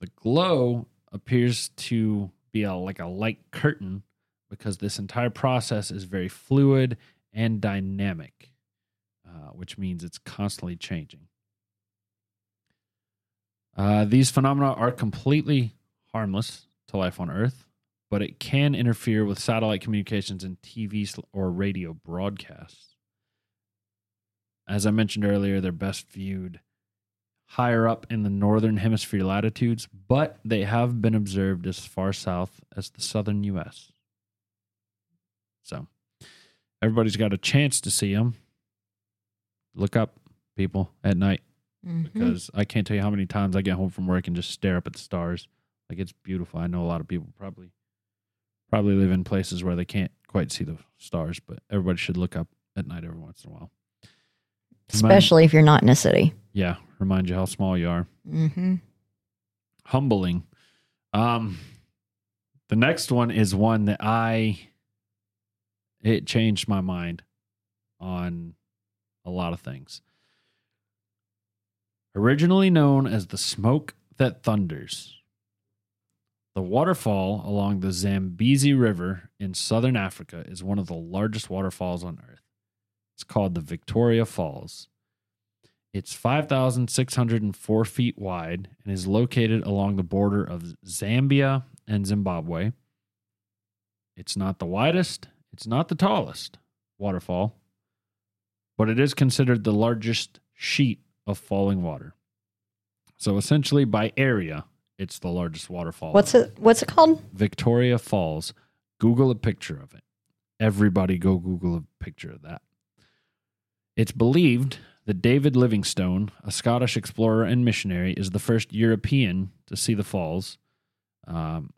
The glow appears to be a, like a light curtain because this entire process is very fluid and dynamic, uh, which means it's constantly changing. Uh, these phenomena are completely harmless to life on Earth, but it can interfere with satellite communications and TV or radio broadcasts. As I mentioned earlier, they're best viewed higher up in the northern hemisphere latitudes, but they have been observed as far south as the southern U.S. So, everybody's got a chance to see them. Look up, people, at night Mhm. because I can't tell you how many times I get home from work and just stare up at the stars. Like it's beautiful. I know a lot of people probably probably live in places where they can't quite see the stars, but everybody should look up at night every once in a while. especially if you're not in a city. Yeah, remind you how small you are. Mm-hmm. Humbling. Um the next one is one that I it changed my mind on a lot of things. Originally known as the smoke that thunders. The waterfall along the Zambezi River in southern Africa is one of the largest waterfalls on earth. It's called the Victoria Falls. It's 5,604 feet wide and is located along the border of Zambia and Zimbabwe. It's not the widest, it's not the tallest waterfall, but it is considered the largest sheet of falling water. So essentially, by area, it's the largest waterfall. What's it? What's it called? Victoria Falls. Google a picture of it. Everybody go Google a picture of that. It's believed that David Livingstone, a Scottish explorer and missionary, is the first European to see the falls. Um,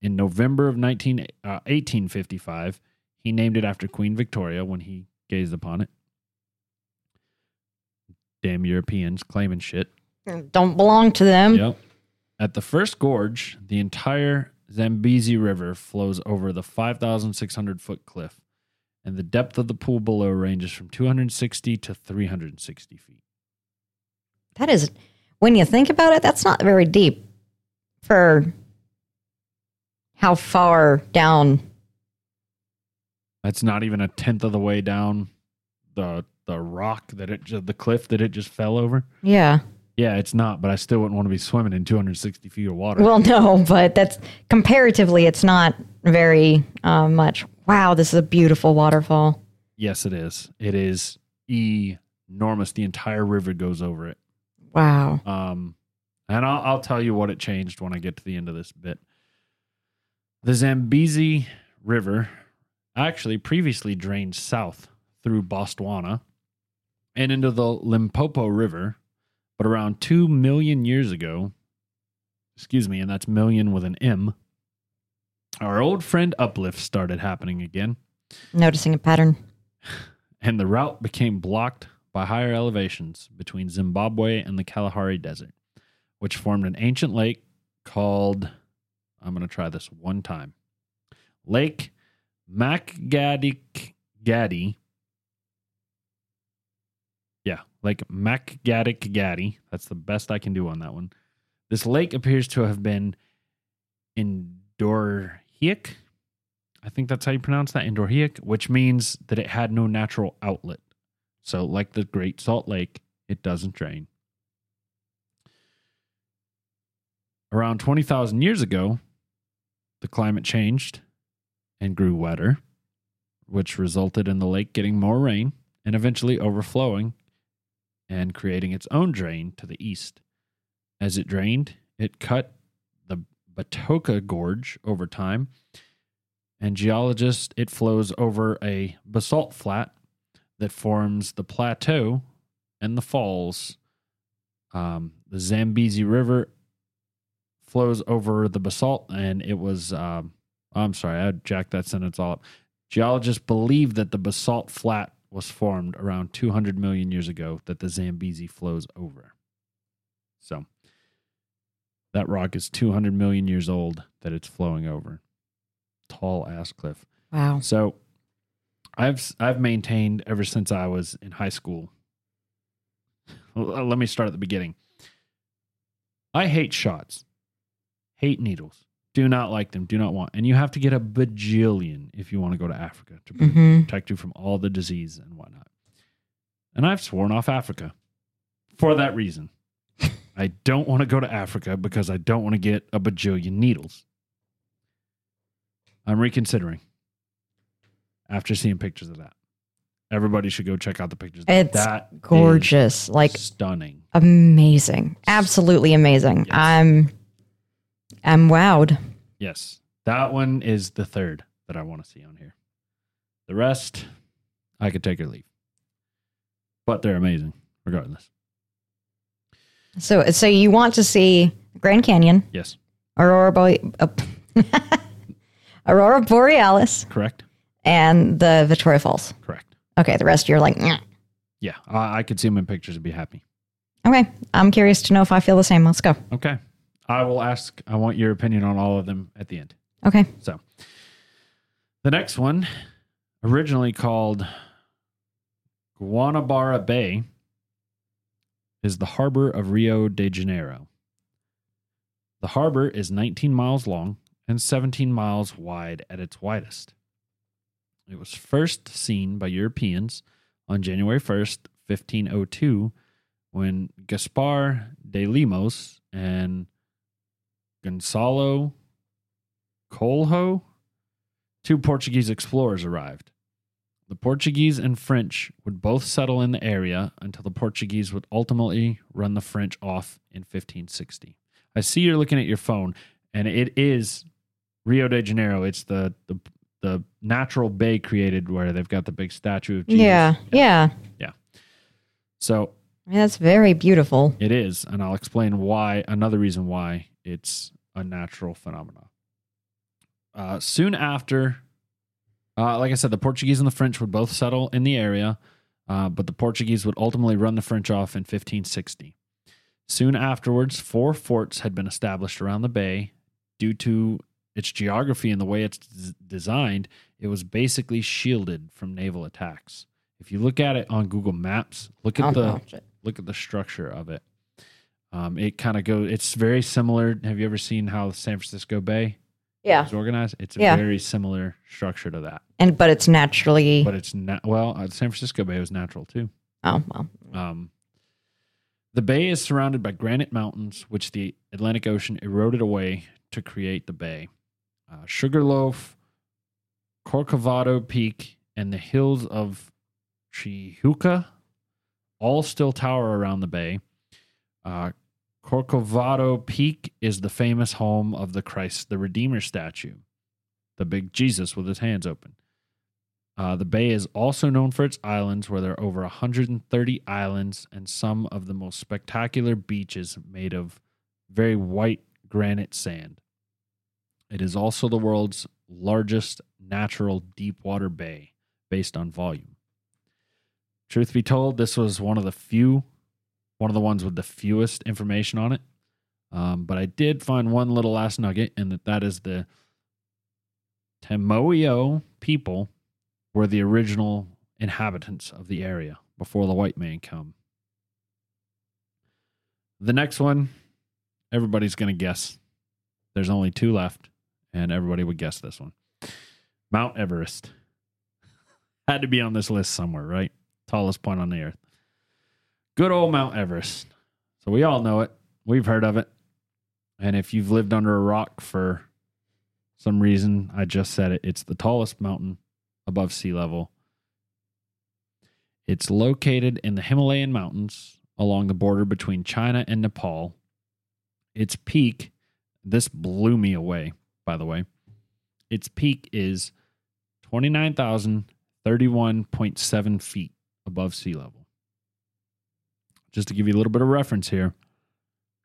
in November of 19, uh, 1855, he named it after Queen Victoria when he gazed upon it. Damn Europeans claiming shit. Don't belong to them. Yep. At the first gorge, the entire Zambezi River flows over the 5,600 foot cliff, and the depth of the pool below ranges from 260 to 360 feet. That is, when you think about it, that's not very deep for how far down. That's not even a tenth of the way down the the rock that it the cliff that it just fell over. Yeah. Yeah, it's not, but I still wouldn't want to be swimming in 260 feet of water. Well, no, but that's comparatively, it's not very uh, much. Wow, this is a beautiful waterfall. yes, it is. It is enormous. The entire river goes over it. Wow. Um, and I'll, I'll tell you what it changed when I get to the end of this bit. The Zambezi River actually previously drained south through Botswana and into the Limpopo River, but around 2 million years ago, excuse me, and that's million with an M, our old friend Uplift started happening again Noticing a pattern. and the route became blocked by higher elevations between Zimbabwe and the Kalahari Desert, which formed an ancient lake called, I'm going to try this one time Lake Macgaddick Gaddy. Yeah, Lake Gaddy. That's the best I can do on that one. This lake appears to have been endorheic. I think that's how you pronounce that, endorheic, which means that it had no natural outlet. So, like the Great Salt Lake, it doesn't drain. Around 20,000 years ago, the climate changed and grew wetter, which resulted in the lake getting more rain and eventually overflowing and creating its own drain to the east. As it drained, it cut the Batoka Gorge over time, and geologists, it flows over a basalt flat that forms the plateau and the falls. Um, the Zambezi River flows over the basalt, and it was. Um, I'm sorry, I jacked that sentence all up. Geologists believe that the basalt flat was formed around 200 million years ago that the Zambezi flows over. So that rock is 200 million years old that it's flowing over. Tall ass cliff. Wow. So I've I've maintained ever since I was in high school. Uh, let me start at the beginning. I hate shots. Hate needles. Do not like them. Do not want. And you have to get a bajillion if you want to go to Africa to pr- hmm protect you from all the disease and whatnot. And I've sworn off Africa for that reason. I don't want to go to Africa because I don't want to get a bajillion needles. I'm reconsidering after seeing pictures of that. Everybody should go check out the pictures. It's that Gorgeous. Like stunning. amazing. Absolutely amazing. Yes. I'm I'm wowed. Yes. That one is the third that I want to see on here. The rest, I could take or leave. But they're amazing, regardless. So so you want to see Grand Canyon, Yes. Aurora Boy, uh, Aurora Borealis, Correct? and the Victoria Falls. Correct. Okay, the rest you're like, "Nyeh." Yeah. I, I could see them in pictures and be happy. okay. I'm curious to know if I feel the same. Let's go. Okay. I will ask, I want your opinion on all of them at the end. Okay. So the next one, originally called Guanabara Bay, is the harbor of Rio de Janeiro. The harbor is 19 miles long and 17 miles wide at its widest. It was first seen by Europeans on January 1st, 1502, when Gaspar de Lemos and Gonçalo Coelho, two Portuguese explorers arrived. The Portuguese and French would both settle in the area until the Portuguese would ultimately run the French off in 1560. I see you're looking at your phone, and it is Rio de Janeiro. It's the the, the natural bay created where they've got the big statue of Jesus. Yeah. Yeah. Yeah. So I mean, that's very beautiful. It is, and I'll explain why. Another reason why it's a natural phenomenon. Uh, soon after, uh, like I said, the Portuguese and the French would both settle in the area, uh, but the Portuguese would ultimately run the French off in 1560. Soon afterwards, four forts had been established around the bay. Due to its geography and the way it's d- designed, it was basically shielded from naval attacks. If you look at it on Google Maps, look at I'll the look at the structure of it. Um, it kind of goes. It's very similar. Have you ever seen how San Francisco Bay Yeah. is organized? It's a Yeah. very similar structure to that, And but it's naturally. but it's not. Well, uh, San Francisco Bay was natural too. oh well. Um, the bay is surrounded by granite mountains, which the Atlantic Ocean eroded away to create the bay. Uh, Sugarloaf, Corcovado Peak, and the hills of Chihuca all still tower around the bay. Uh, Corcovado Peak is the famous home of the Christ the Redeemer statue, the big Jesus with his hands open. Uh, the bay is also known for its islands, where there are over 130 islands and some of the most spectacular beaches made of very white granite sand. It is also the world's largest natural deep water bay based on volume. Truth be told, this was one of the few, one of the ones with the fewest information on it. Um, but I did find one little last nugget, and that that is the Tamoio people were the original inhabitants of the area before the white man come. The next one, everybody's going to guess. There's only two left, and everybody would guess this one. Mount Everest. Had to be on this list somewhere, right? Tallest point on the earth. Good old Mount Everest. So we all know it. We've heard of it. And if you've lived under a rock for some reason, I just said it. It's the tallest mountain above sea level. It's located in the Himalayan mountains along the border between China and Nepal. Its peak, this blew me away, by the way. Its peak is 29,031.7 feet above sea level. Just to give you a little bit of reference here,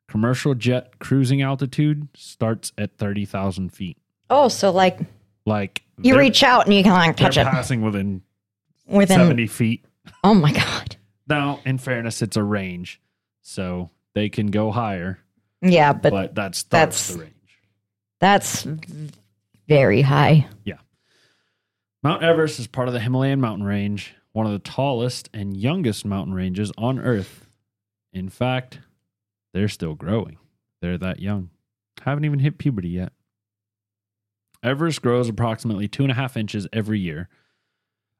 commercial jet cruising altitude starts at 30,000 feet. Oh, so like Like you reach out and you can like touch it passing within within. 70 feet. Oh my god. Now, in fairness, it's a range, so they can go higher, Yeah, but, but, that starts that's- the range. that's very high. Yeah. Mount Everest is part of the Himalayan mountain range, one of the tallest and youngest mountain ranges on Earth. In fact, they're still growing. They're that young. Haven't even hit puberty yet. Everest grows approximately two and a half inches every year.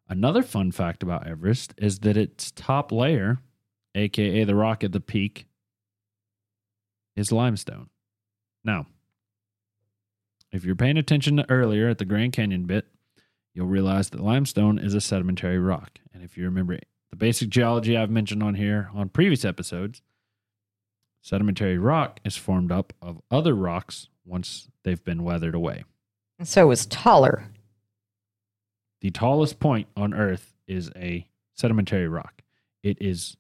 Another fun fact about Everest is that its top layer, aka the rock at the peak, is limestone. Now, if you're paying attention to earlier at the Grand Canyon bit, you'll realize that limestone is a sedimentary rock. And if you remember the basic geology I've mentioned on here on previous episodes, sedimentary rock is formed up of other rocks once they've been weathered away. And so is taller. The tallest point on Earth is a sedimentary rock. It is.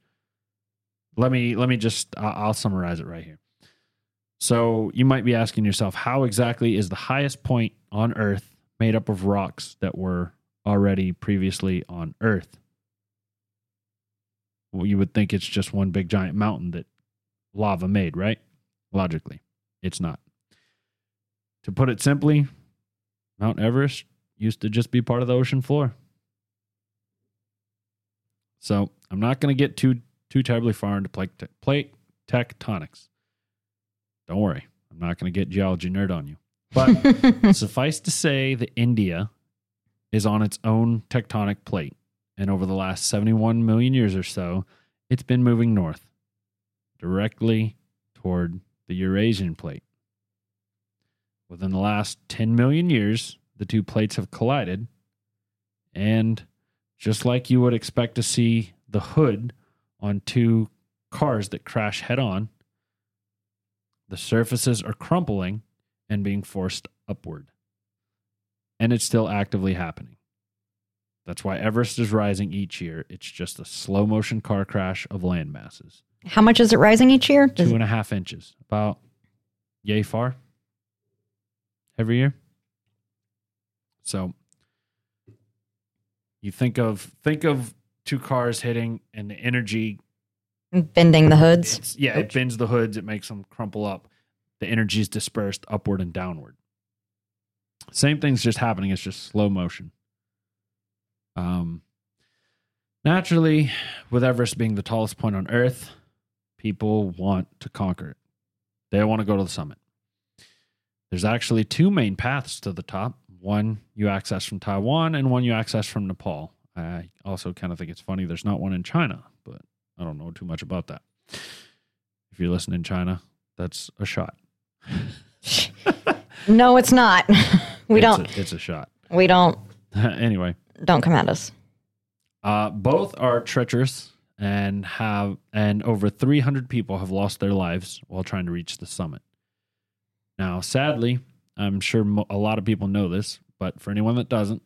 Let me let me just. I'll summarize it right here. So you might be asking yourself, how exactly is the highest point on Earth made up of rocks that were already previously on Earth? Well, you would think it's just one big giant mountain that lava made, right? Logically, it's not. To put it simply, Mount Everest used to just be part of the ocean floor. So I'm not going to get too too terribly far into plate, plate tectonics. Don't worry, I'm not going to get geology nerd on you. But suffice to say that India is on its own tectonic plate, and over the last 71 million years or so, it's been moving north, directly toward the Eurasian plate. Within the last 10 million years, the two plates have collided, and just like you would expect to see the hood on two cars that crash head on, the surfaces are crumpling and being forced upward. And it's still actively happening. That's why Everest is rising each year. It's just a slow motion car crash of land masses. How much is it rising each year? Does- Two and a half inches, about yay far every year. So you think of think of two cars hitting and the energy bending the hoods. it's, yeah, it bends the hoods, it makes them crumple up. The energy is dispersed upward and downward. Same thing's just happening, it's just slow motion. Um naturally, with Everest being the tallest point on Earth, people want to conquer it. They want to go to the summit. There's actually two main paths to the top. One you access from Taiwan and one you access from Nepal. I also kind of think it's funny there's not one in China, but I don't know too much about that. If you're listening in China, that's a shot. No, it's not. we It's don't. A, it's a shot. we don't. anyway, Don't come at us. uh, both are treacherous and have and over 300 people have lost their lives while trying to reach the summit. Now, sadly, I'm sure mo- a lot of people know this, but for anyone that doesn't,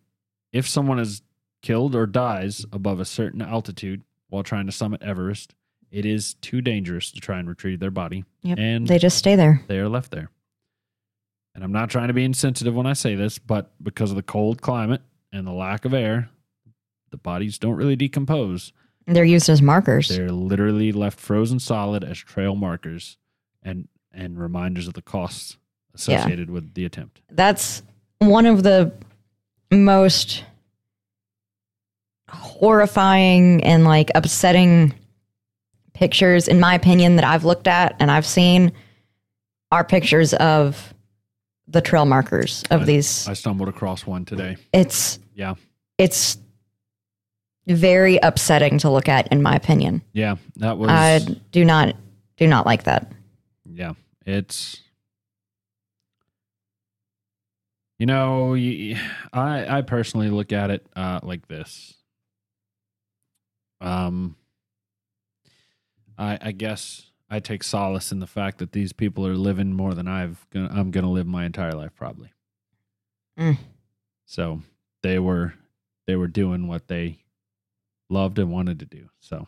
if someone is killed or dies above a certain altitude while trying to summit Everest, it is too dangerous to try and retrieve their body, Yep. and They just stay there. they are left there. And I'm not trying to be insensitive when I say this, but because of the cold climate and the lack of air, the bodies don't really decompose. They're used as markers. They're literally left frozen solid as trail markers. And and reminders of the costs associated with the attempt. That's one of the most horrifying and like upsetting pictures, in my opinion, that I've looked at and I've seen are pictures of the trail markers of these. I stumbled across one today. It's Yeah. it's very upsetting to look at, in my opinion. Yeah. That was I do not do not like that. Yeah, it's you know, I I personally look at it uh, like this. Um, I I guess I take solace in the fact that these people are living more than I've gonna, I'm going to live my entire life probably. Mm. So they were they were doing what they loved and wanted to do. So,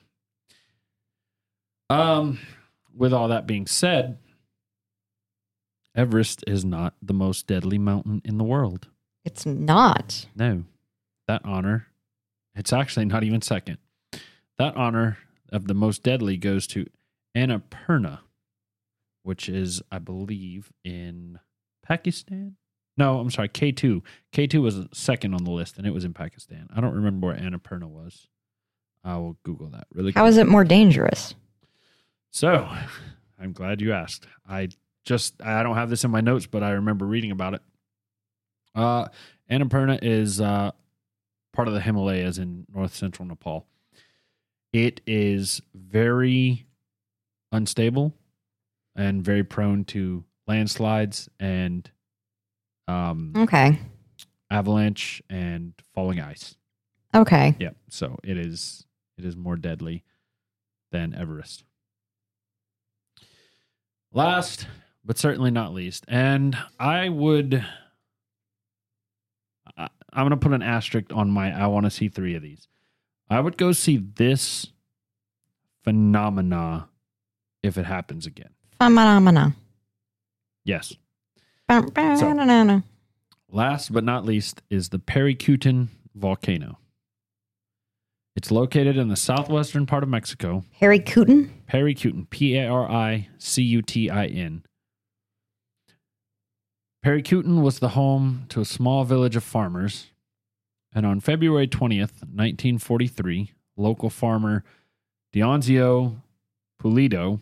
um, with all that being said, Everest is not the most deadly mountain in the world. It's not. No, that honor, it's actually not even second. That honor of the most deadly goes to Annapurna, which is, I believe, in Pakistan. No, I'm sorry, K2. K2 was second on the list, and it was in Pakistan. I don't remember where Annapurna was. I will Google that really quick. How is it more dangerous? so, I'm glad you asked. I just I don't have this in my notes, but I remember reading about it. Uh, Annapurna is uh, part of the Himalayas in north central Nepal. It is very unstable and very prone to landslides and um, Okay. avalanche and falling ice. Okay. Yep. So it is it is more deadly than Everest. Last, but certainly not least, and I would I, I'm going to put an asterisk on my I want to see 3 of these. I would go see this phenomena if it happens again. Phenomena. Yes. Phenomena. Last but not least is the Paricutin volcano. It's located in the southwestern part of Mexico. Cooten. Paricutin, P A R I C U T I N. Paricutin was the home to a small village of farmers, and on February 20th, 1943, local farmer Dionisio Pulido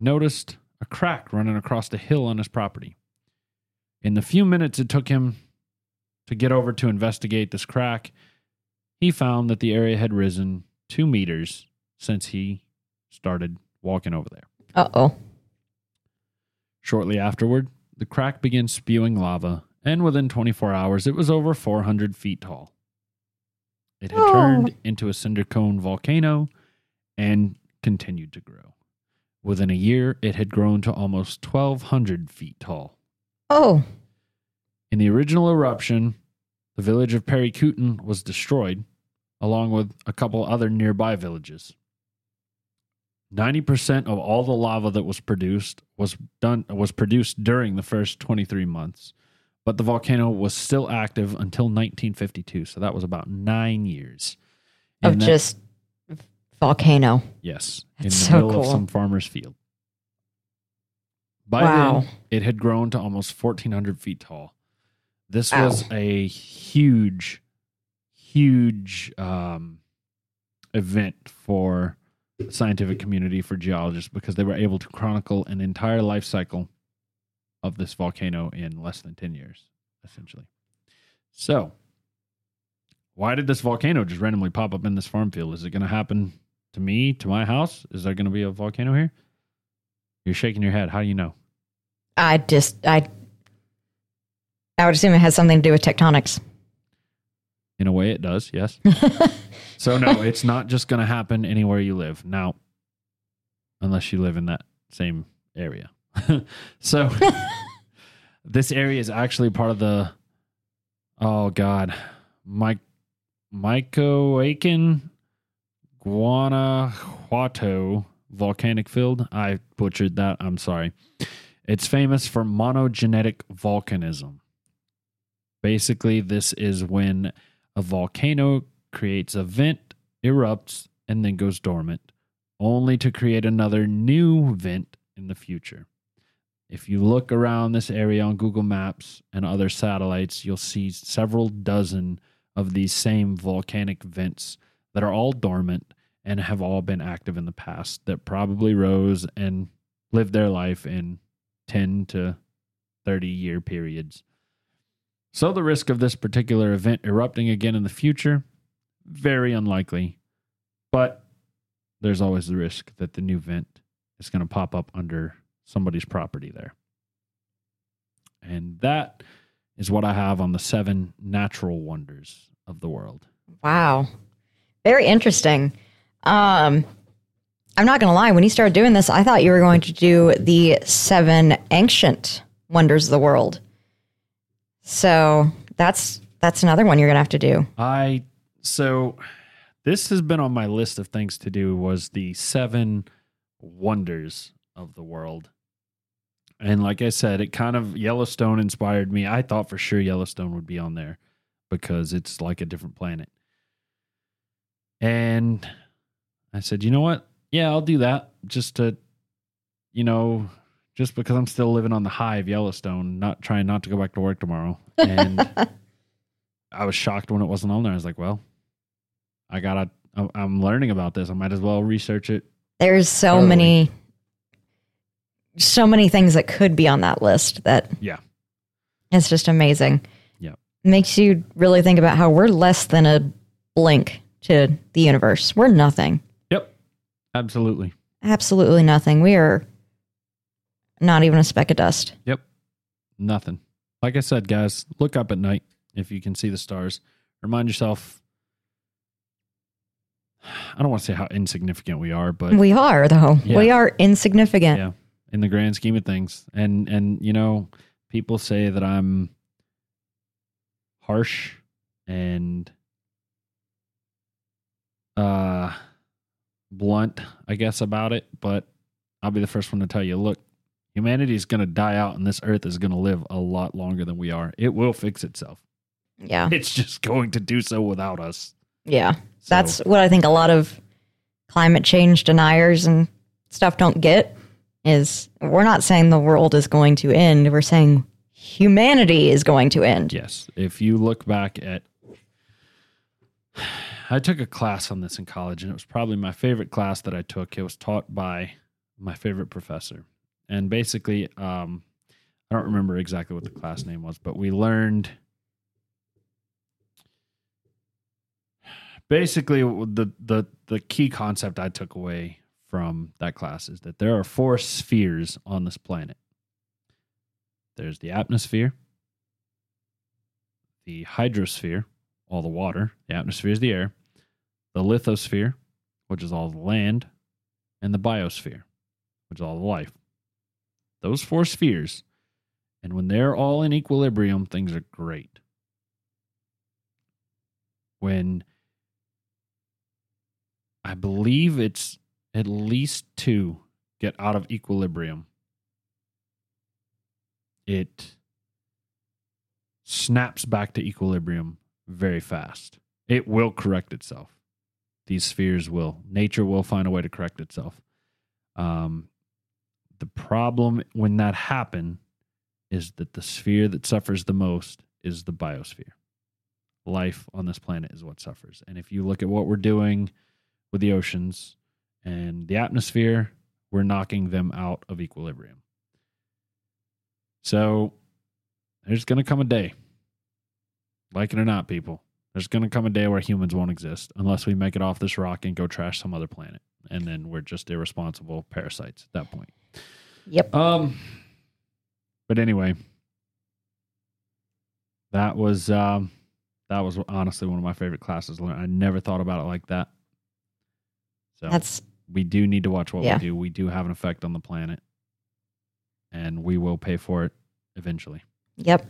noticed a crack running across the hill on his property. In the few minutes it took him to get over to investigate this crack, he found that the area had risen two meters since he started walking over there. Uh oh. Shortly afterward, the crack began spewing lava, and within 24 hours, it was over 400 feet tall. It had Oh. turned into a cinder cone volcano and continued to grow. Within a year, it had grown to almost 1,200 feet tall. Oh. In the original eruption, the village of Paricutin was destroyed, along with a couple other nearby villages. 90% of all the lava that was produced was done was produced during the first 23 months, but the volcano was still active until 1952, so that was about 9 years. Of that- just volcano. Yes, in the so middle of some farmer's field. By Wow. then, it had grown to almost 1,400 feet tall. This Wow. was a huge, huge um, event for the scientific community, for geologists, because they were able to chronicle an entire life cycle of this volcano in less than 10 years, essentially. So, why did this volcano just randomly pop up in this farm field? Is it going to happen to me, to my house? Is there going to be a volcano here? You're shaking your head. How do you know? I just I I would assume it has something to do with tectonics. In a way, it does, yes. so, no, it's not just going to happen anywhere you live. Now, unless you live in that same area. so, this area is actually part of the, oh, God, Mike, Mycoacan Guanajuato volcanic field. I butchered that. I'm sorry. It's famous for monogenetic volcanism. Basically, this is when a volcano creates a vent, erupts, and then goes dormant, only to create another new vent in the future. If you look around this area on Google Maps and other satellites, you'll see several dozen of these same volcanic vents that are all dormant and have all been active in the past that probably rose and lived their life in 10 to 30 year periods. So the risk of this particular event erupting again in the future, very unlikely. But there's always the risk that the new vent is going to pop up under somebody's property there. And that is what I have on the seven natural wonders of the world. Wow. Very interesting. Um, I'm not going to lie. When you started doing this, I thought you were going to do the seven ancient wonders of the world. So that's that's another one you're going to have to do. I so this has been on my list of things to do was the seven wonders of the world. And like I said, it kind of Yellowstone inspired me. I thought for sure Yellowstone would be on there because it's like a different planet. And I said, you know what? Yeah, I'll do that just to, you know, just because I'm still living on the high of Yellowstone, not trying not to go back to work tomorrow. And I was shocked when it wasn't on there. I was like, well, I gotta, I'm learning about this. I might as well research it. There's so Totally. many, so many things that could be on that list that Yeah. it's just amazing. Yeah. Makes you really think about how we're less than a blink to the universe. We're nothing. Yep. Absolutely. Absolutely nothing. We are not even a speck of dust. Yep. Nothing. Like I said, guys, look up at night if you can see the stars. Remind yourself. I don't want to say how insignificant we are, but We are, though. Yeah. We are insignificant. Yeah. in the grand scheme of things, and and you know, people say that I'm harsh and uh blunt, I guess, about it, but I'll be the first one to tell you, look, humanity is going to die out and this earth is going to live a lot longer than we are. It will fix itself. Yeah. It's just going to do so without us. Yeah. So- That's what I think a lot of climate change deniers and stuff don't get is we're not saying the world is going to end. We're saying humanity is going to end. Yes. If you look back at, I took a class on this in college, and it was probably my favorite class that I took. It was taught by my favorite professor. And basically, um, I don't remember exactly what the class name was, but we learned basically the the the key concept I took away from that class is that there are four spheres on this planet. There's the atmosphere, the hydrosphere, all the water, the atmosphere is the air, the lithosphere, which is all the land, and the biosphere, which is all the life. Those four spheres, and when they're all in equilibrium, things are great. When I believe it's at least two get out of equilibrium, it snaps back to equilibrium very fast. It will correct itself. These spheres will. Nature will find a way to correct itself. Um, the problem when that happen is that the sphere that suffers the most is the biosphere. Life on this planet is what suffers. And if you look at what we're doing with the oceans and the atmosphere, we're knocking them out of equilibrium. So there's going to come a day, like it or not, people. There's going to come a day where humans won't exist unless we make it off this rock and go trash some other planet. And then we're just irresponsible parasites at that point. Yep. Um, but anyway, that was um, that was honestly one of my favorite classes. to learn. I never thought about it like that. So That's we do need to watch what Yeah. we do. We do have an effect on the planet, and we will pay for it eventually. yep.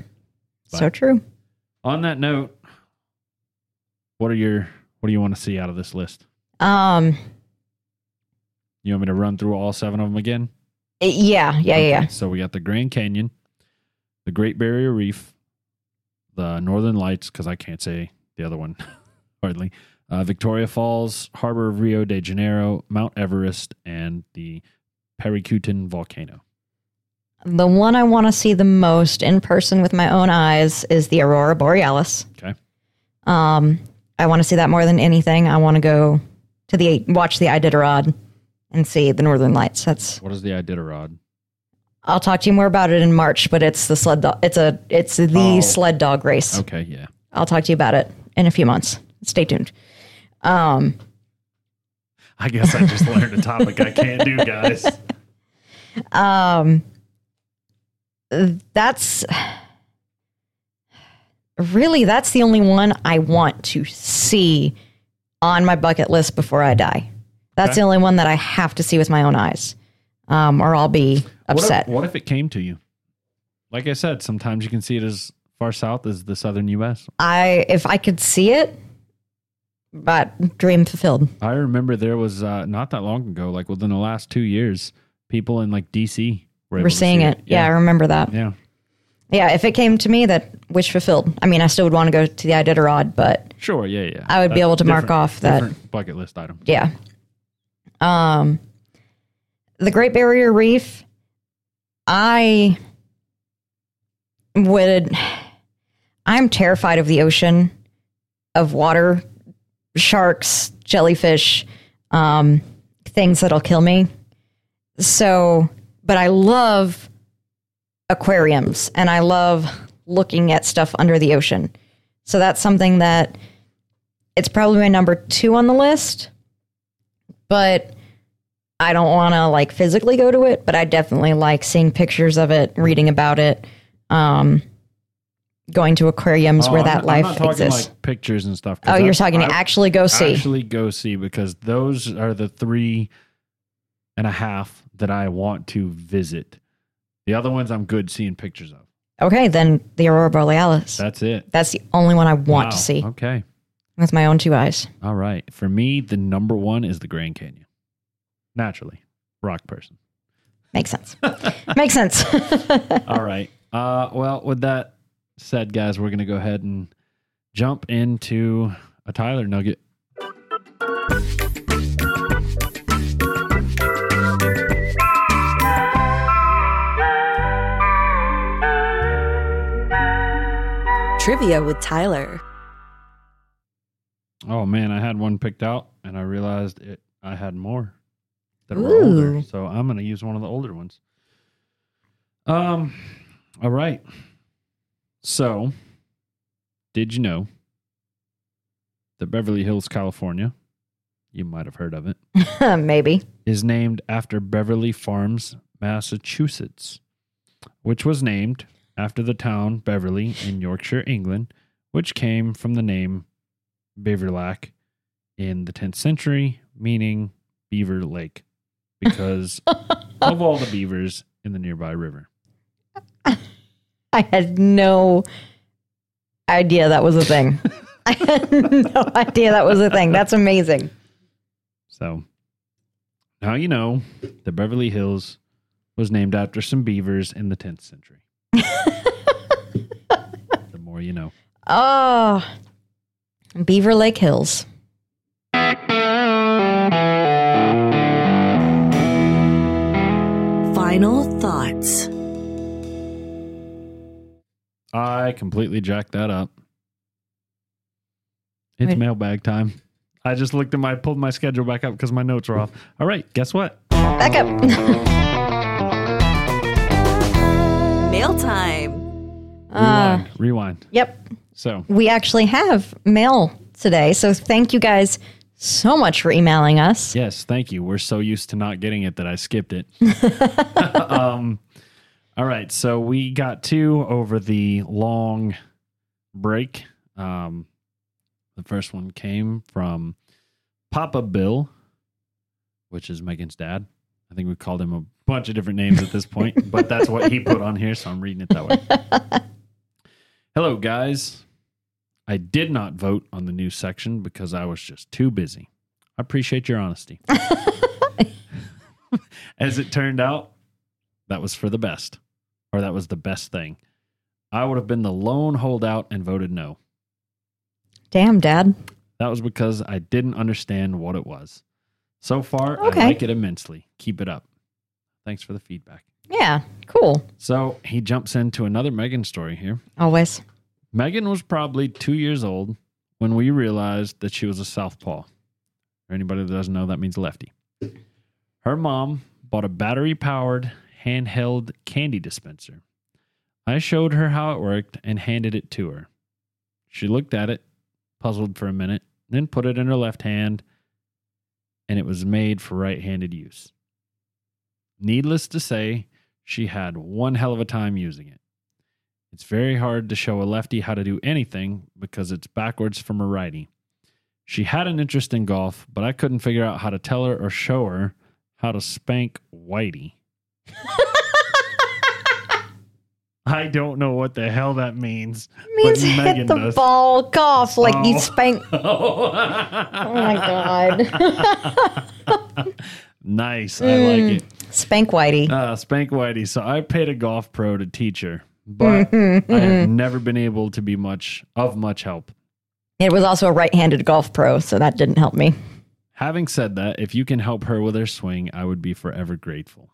But- so true. On that note, what are your what do you want to see out of this list? Um You want me to run through all seven of them again? yeah, yeah, yeah, yeah. So we got the Grand Canyon, the Great Barrier Reef, the Northern Lights, because I can't say the other one hardly. Uh, Victoria Falls, Harbor of Rio de Janeiro, Mount Everest, and the Paricutin volcano. The one I want to see the most in person with my own eyes is the Aurora Borealis. Okay. I want to see that more than anything. I want to go to the watch the Iditarod and see the Northern Lights. That's What is the Iditarod? I'll talk to you more about it in March, but it's the sled dog. It's a it's the Oh. sled dog race. Okay, yeah. I'll talk to you about it in a few months. Stay tuned. Um, I guess I just learned a topic I can't do, guys. Um, that's really that's the only one I want to see on my bucket list before I die. That's Okay. the only one that I have to see with my own eyes, um, or I'll be What if, upset. what if it came to you? Like I said, sometimes you can see it as far south as the southern U.S. I if I could see it, but dream fulfilled. I remember there was uh, not that long ago, like within the last two years, people in like D.C. were, We're seeing see it. Yeah. I remember that. yeah. Yeah, if it came to me, that wish fulfilled. I mean, I still would want to go to the Iditarod, but Sure, yeah, yeah. I would be able to mark different- off that- different bucket list item. yeah. Um, the Great Barrier Reef, I would. I'm terrified of the ocean, of water, sharks, jellyfish, um, things that'll kill me. So, but I love aquariums and I love looking at stuff under the ocean. So that's something that it's probably my number two on the list, but I don't want to like physically go to it, but I definitely like seeing pictures of it, reading about it, um, going to aquariums where Oh, that I'm, life I'm talking exists. like pictures and stuff. oh, you're that's- talking to actually go see. Actually, go see because those are the three and a half that I want to visit. The other ones I'm good seeing pictures of. okay, then the Aurora Borealis. That's it. That's the only one I want Wow. to see Okay. with my own two eyes. All right. For me, the number one is the Grand Canyon. Naturally, rock person. Makes sense. Makes sense. All right. Uh, well, with that said, guys, we're going to go ahead and jump into a Tyler nugget. Trivia with Tyler. Oh man, I had one picked out, and I realized it. I had more that were older, so I'm going to use one of the older ones. Um. All right. So, did you know that Beverly Hills, California, you might have heard of it, Maybe. is named after Beverly Farms, Massachusetts, which was named after the town Beverly in Yorkshire, England, which came from the name Beverlac in the 10th century, meaning Beaver Lake, because of all the beavers in the nearby river. I had no idea that was a thing. I had no idea that was a thing. That's amazing. So now you know that Beverly Hills was named after some beavers in the 10th century. The more you know. Oh, Beaver Lake Hills. Final thoughts. I completely jacked that up. It's Wait. mailbag time. I just looked at my pulled my schedule back up because my notes are off. All right, guess what? Back up. Mail time. Uh, Rewind. rewind. yep. So We actually have mail today. So thank you guys so much for emailing us. yes, thank you. We're so used to not getting it that I skipped it. um, all right, so we got two over the long break. Um, the first one came from Papa Bill, which is Megan's dad. I think we called him a bunch of different names at this point, but that's what he put on here, so I'm reading it that way. Hello, guys. I did not vote on the new section because I was just too busy. I appreciate your honesty. As it turned out, that was for the best, or that was the best thing. I would have been the lone holdout and voted no. Damn, Dad. That was because I didn't understand what it was. So far, Okay. I like it immensely. Keep it up. Thanks for the feedback. Yeah, cool. So he jumps into another Megan story here. Always. Megan was probably two years old when we realized that she was a southpaw. For anybody that doesn't know, that means lefty. Her mom bought a battery powered handheld candy dispenser. I showed her how it worked and handed it to her. She looked at it, puzzled for a minute, then put it in her left hand, and it was made for right handed use. Needless to say, she had one hell of a time using it. It's very hard to show a lefty how to do anything because it's backwards from a righty. She had an interest in golf, but I couldn't figure out how to tell her or show her how to spank Whitey. I don't know what the hell that means. It Means but hit Megan the does. ball golf like you Oh. spank. Oh my god. nice. I like mm. it. Spank Whitey. Uh, Spank Whitey. So I paid a golf pro to teach her, but I have never been able to be much of much help. It was also a right-handed golf pro, so that didn't help me. Having said that, if you can help her with her swing, I would be forever grateful.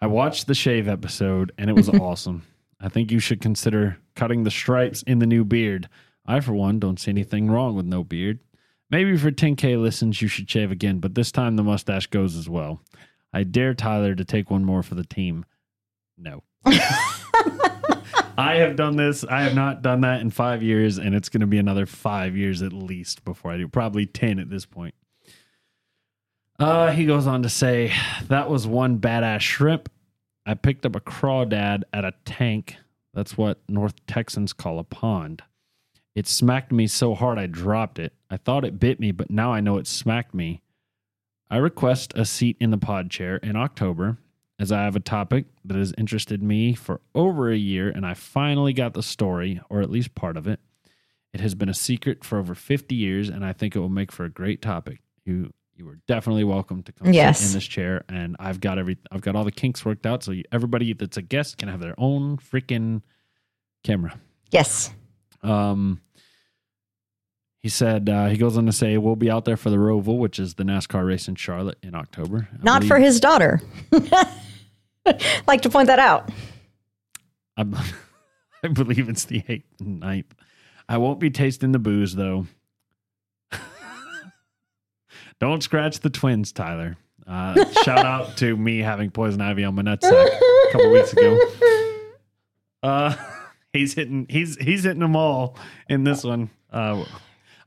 I watched the shave episode and it was awesome. I think you should consider cutting the stripes in the new beard. I, for one, don't see anything wrong with no beard. Maybe for 10K listens, you should shave again, but this time the mustache goes as well. I dare Tyler to take one more for the team. No. I have done this. I have not done that in five years, and it's going to be another five years at least before I do. Probably 10 at this point. Uh, he goes on to say, that was one badass shrimp. I picked up a crawdad at a tank. That's what North Texans call a pond. It smacked me so hard I dropped it. I thought it bit me, but now I know it smacked me. I request a seat in the pod chair in October as I have a topic that has interested me for over a year and I finally got the story, or at least part of it. It has been a secret for over 50 years and I think it will make for a great topic. You you are definitely welcome to come Yes. sit in this chair and I've got every I've got all the kinks worked out so you, everybody that's a guest can have their own freaking camera. Yes. Um, he said uh, he goes on to say we'll be out there for the Roval, which is the NASCAR race in Charlotte in October. I Not believe- for his daughter. like to point that out. I, I believe it's the eighth and ninth. I won't be tasting the booze though. Don't scratch the twins, Tyler. Uh, shout out to me having poison ivy on my nutsack a couple weeks ago. Uh, he's hitting he's he's hitting them all in this one. Uh,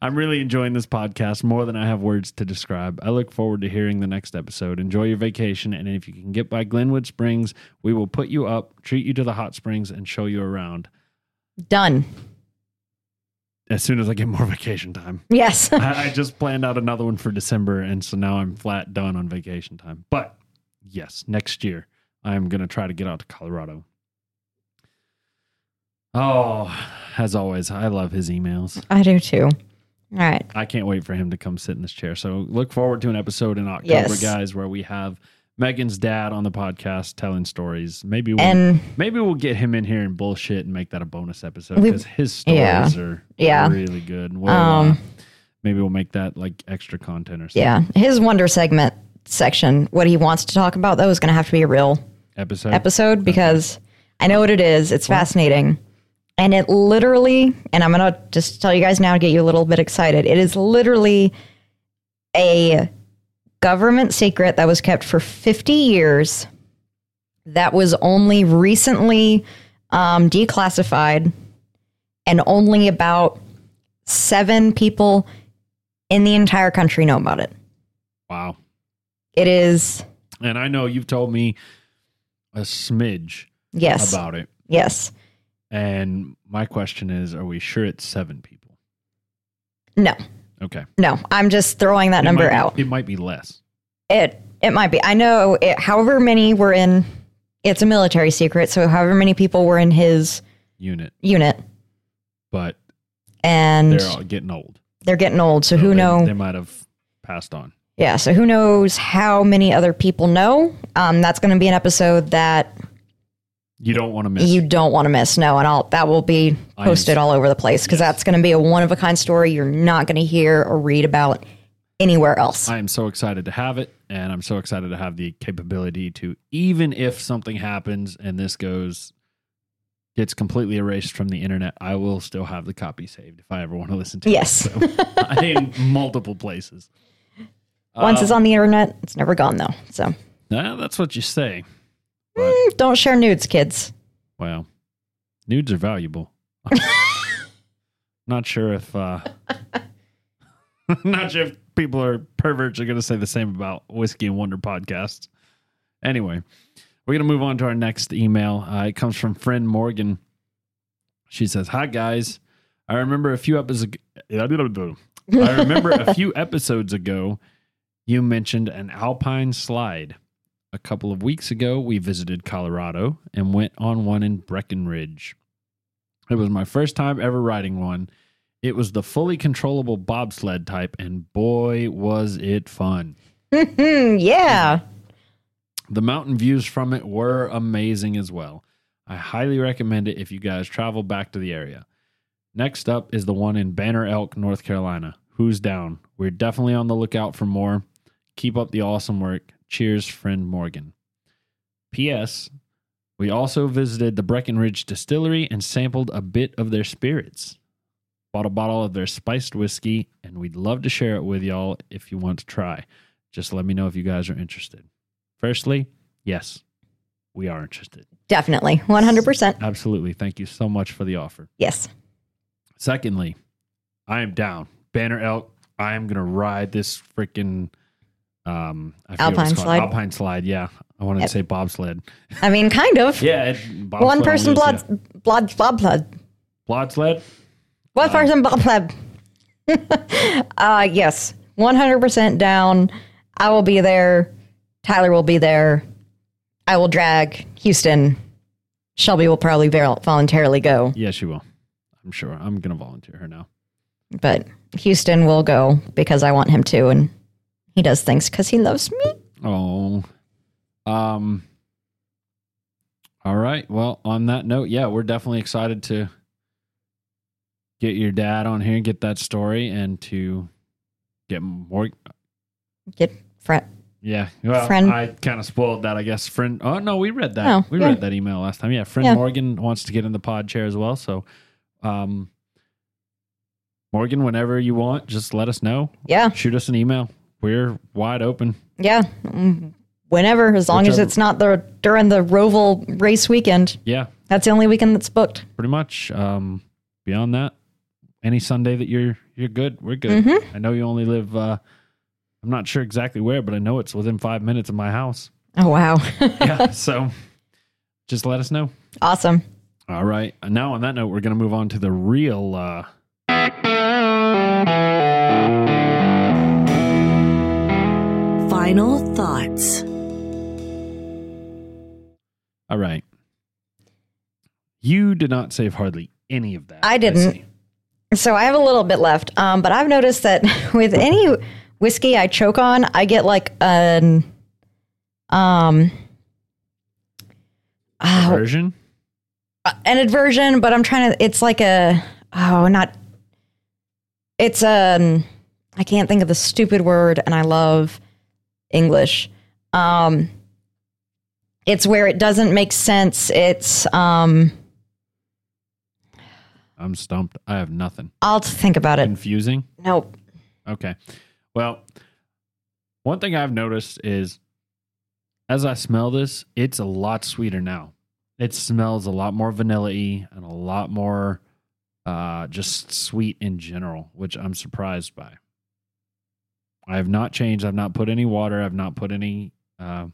I'm really enjoying this podcast more than I have words to describe. I look forward to hearing the next episode. Enjoy your vacation, and if you can get by Glenwood Springs, we will put you up, treat you to the hot springs, and show you around Done. as soon as I get more vacation time. Yes. I, I just planned out another one for December, and so now I'm flat done on vacation time. But yes, next year I'm gonna try to get out to Colorado. Oh, as always, I love his emails. I do too. All right. I can't wait for him to come sit in this chair. So look forward to an episode in October, Yes. guys, where we have Megan's dad on the podcast telling stories. Maybe we'll, And maybe we'll get him in here and bullshit and make that a bonus episode because his stories yeah. are Yeah. really good. We'll, Um, uh, maybe we'll make that like extra content or something. yeah, his wonder segment section, what he wants to talk about, though, is going to have to be a real Episode. episode because I know what it is. It's fascinating. And it literally, and I'm going to just tell you guys now to get you a little bit excited. It is literally a government secret that was kept for 50 years that was only recently um, declassified, and only about seven people in the entire country know about it. Wow. It is, And I know you've told me a smidge yes, about it. yes. And my question is, are we sure it's seven people? No, Okay. no. I'm just throwing that It number be- out. It might be less. It it might be. I know. It, however many were in, it's a military secret. So however many people were in his Unit, unit, but and they're all getting old. They're getting old. So, So who they, know? They might have passed on. yeah. So who knows how many other people know? Um, that's going to be an episode that You don't want to miss. you don't want to miss. No, and I'll that will be posted all over the place because that's going to be a one of a kind story you're not going to hear or read about anywhere else. I am so excited to have it, and I'm so excited to have the capability to, even if something happens and this goes, gets completely erased from the internet, I will still have the copy saved if I ever want to listen to it. Yes. it. So, in multiple places. Once Um, it's on the internet, it's never gone though. So nah, that's what you say. But, mm, don't share nudes, kids. well, nudes are valuable. not sure if, uh, not sure if people are perverts are going to say the same about Whiskey and Wonder podcasts. Anyway, we're going to move on to our next email. Uh, it comes from friend Morgan. She says, "Hi guys, I remember a few episodes. I remember a few episodes ago, you mentioned an alpine slide. A couple of weeks ago, we visited Colorado and went on one in Breckenridge. It was my first time ever riding one. It was the fully controllable bobsled type, and boy, was it fun. Hmm, yeah. The mountain views from it were amazing as well. I highly recommend it if you guys travel back to the area. Next up is the one in Banner Elk, North Carolina. Who's down? We're definitely on the lookout for more. Keep up the awesome work. Cheers, friend Morgan. P.S. We also visited the Breckenridge Distillery and sampled a bit of their spirits. Bought a bottle of their spiced whiskey, and we'd love to share it with y'all if you want to try. Just let me know if you guys are interested. Firstly, yes, we are interested. Definitely. 100%. Absolutely. Thank you so much for the offer. Yes. Secondly, I am down. Banner Elk, I am going to ride this freaking um, I Alpine slide? Alpine slide. Yeah. I wanted to say bobsled. I mean, kind of. Yeah. It, One person blood, yeah. blood, blood, blood. Blood sled? One person blood, blood. uh, yes. 100% down. I will be there. Tyler will be there. I will drag Houston. Shelby will probably voluntarily go, Yeah, she will. I'm sure. I'm going to volunteer her now. but Houston will go because I want him to, and he does things because he loves me. Oh. Um All right. Well, on that note, yeah, we're definitely excited to get your dad on here and get that story and to get more Get friend. yeah. Well, Friend- I kind of spoiled that, I guess. Friend Oh, no, we read that. Oh, we yeah. read that email last time. Yeah, friend Yeah. Morgan wants to get in the pod chair as well, so um Morgan, whenever you want, just let us know. Yeah, Shoot us an email. We're wide open. yeah. Mm, Whenever, as long as it's not the during the Roval race weekend. Yeah, That's the only weekend that's booked. pretty much. Um, beyond that, any Sunday that you're you're good, we're good. Mm-hmm. I know you only live. Uh, I'm not sure exactly where, but I know it's within five minutes of my house. Oh wow, Yeah, so just let us know. awesome. All right. And now on that note, we're gonna move on to the real. Uh, Final thoughts. all right. You did not save hardly any of that. I didn't. see. So I have a little bit left, um, but I've noticed that with any whiskey I choke on, I get like an um oh, Version. an aversion, but I'm trying to. It's like a oh, not. It's um, I can't think of the stupid word, and I love English. Um, it's where it doesn't make sense. It's um, I'm stumped. I have nothing. I'll think about it. Confusing. Nope. Okay. Well, one thing I've noticed is as I smell this, it's a lot sweeter now. It smells a lot more vanilla y and a lot more uh, just sweet in general, which I'm surprised by. I have not changed. I've not put any water. I've not put any, uh,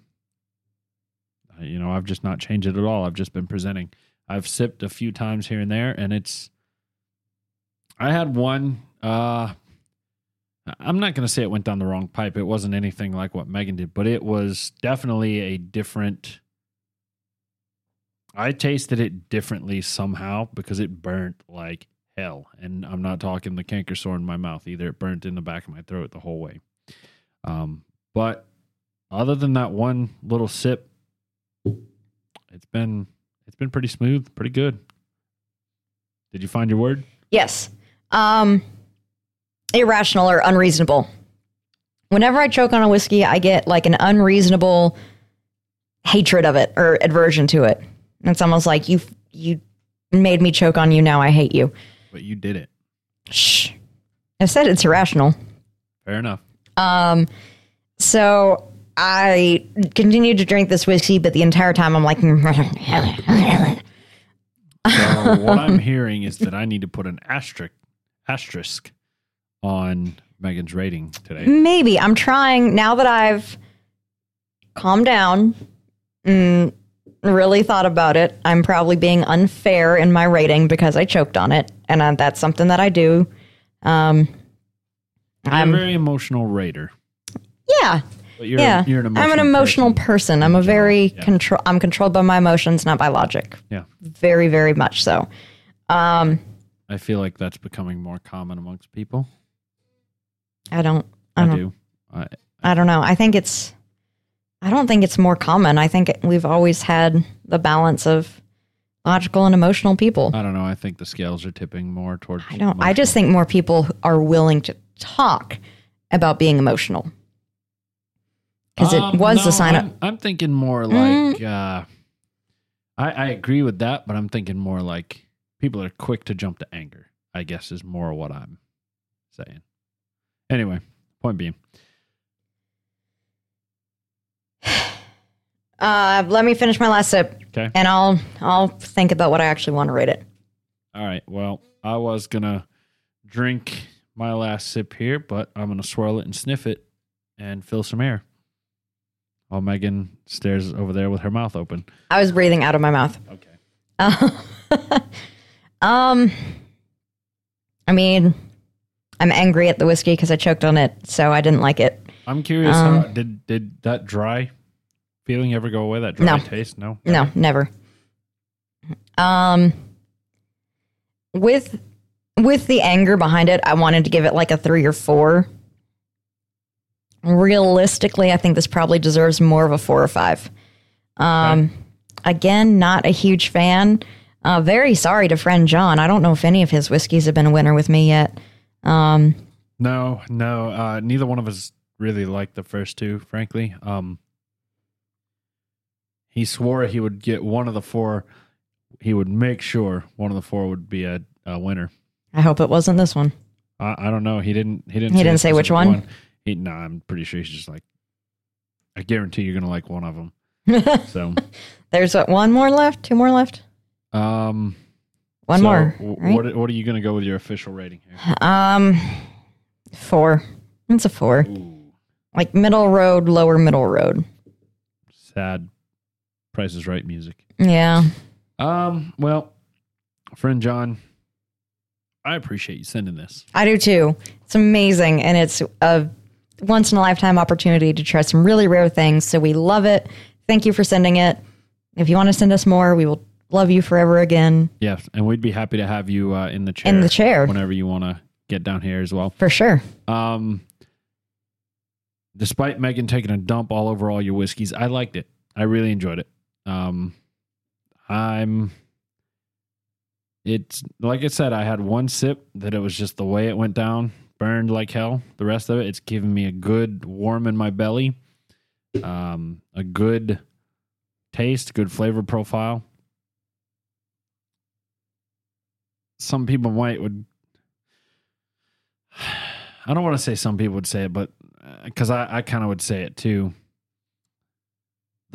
you know, I've just not changed it at all. I've just been presenting. I've sipped a few times here and there, and it's. I had one. Uh, I'm not going to say it went down the wrong pipe. It wasn't anything like what Megan did, but it was definitely a different. I tasted it differently somehow because it burnt like hell. And I'm not talking the canker sore in my mouth either. It burnt in the back of my throat the whole way. Um, but other than that one little sip, it's been it's been pretty smooth, pretty good. Did you find your word? Yes. Um, irrational or unreasonable. whenever I choke on a whiskey, I get like an unreasonable hatred of it or aversion to it. It's almost like you you made me choke on you. Now I hate you. But you did it. Shh. I said it's irrational. Fair enough. Um, so I continued to drink this whiskey, but the entire time I'm like, So what I'm hearing is that I need to put an asterisk asterisk on Megan's rating today. maybe I'm trying now that I've calmed down, mm, really thought about it. I'm probably being unfair in my rating because I choked on it, and uh, that's something that I do. Um, I'm a very emotional rater. yeah, But you're, yeah. you're an I'm an emotional person. person. I'm a very Yeah. control. I'm controlled by my emotions, not by logic. Yeah. Very, very much so. Um, I feel like that's becoming more common amongst people. I don't. I I, don't. do. I, I don't know. I think it's. I don't think it's more common. I think we've always had the balance of logical and emotional people. I don't know. I think the scales are tipping more towards. I don't. I just think more people are willing to talk about being emotional because Um, it was no, the sign I'm, up. I'm thinking more like. Uh, I, I agree with that, but I'm thinking more like people are quick to jump to anger. I guess is more what I'm saying. Anyway, point being, Uh, let me finish my last sip, okay. and I'll I'll think about what I actually want to rate it. All right. Well, I was gonna drink my last sip here, but I'm gonna swirl it and sniff it and fill some air. While Megan stares over there with her mouth open. I was breathing out of my mouth. Okay. um, I mean, I'm angry at the whiskey because I choked on it, so I didn't like it. I'm curious. Um, how, did did that dry feeling ever go away? That dry No. taste? No. No, never. Um, with with the anger behind it, I wanted to give it like a three or four. Realistically, I think this probably deserves more of a four or five. Um, again, not a huge fan. Uh, very sorry to friend John. I don't know if any of his whiskeys have been a winner with me yet. Um, No, no. Uh, neither one of us really liked the first two, frankly. Um, he swore he would get one of the four. He would make sure one of the four would be a, a winner. I hope it wasn't this one. I, I don't know. He didn't. He didn't. He didn't say which specific one? He, no, I'm pretty sure he's just like. I guarantee you're gonna like one of them. So, There's what one more left, two more left, um, one so more. w- right? What What are you gonna go with your official rating here? Um, four. It's a four. Ooh, Like middle road, lower middle road. sad. Price is Right music. Yeah. Um. Well, friend John, I appreciate you sending this. I do too. It's amazing. And it's a once in a lifetime opportunity to try some really rare things. So we love it. Thank you for sending it. If you want to send us more, we will love you forever again Yes, and we'd be happy to have you uh, in the chair in the chair whenever you want to get down here as well. for sure. Um, despite Megan taking a dump all over all your whiskeys, I liked it. I really enjoyed it. Um, I'm. It's like I said, I had one sip that it was just the way it went down, burned like hell. The rest of it, it's giving me a good warm in my belly, um, a good taste, good flavor profile. Some people might would I don't want to say some people would say it, but because I, I kind of would say it too.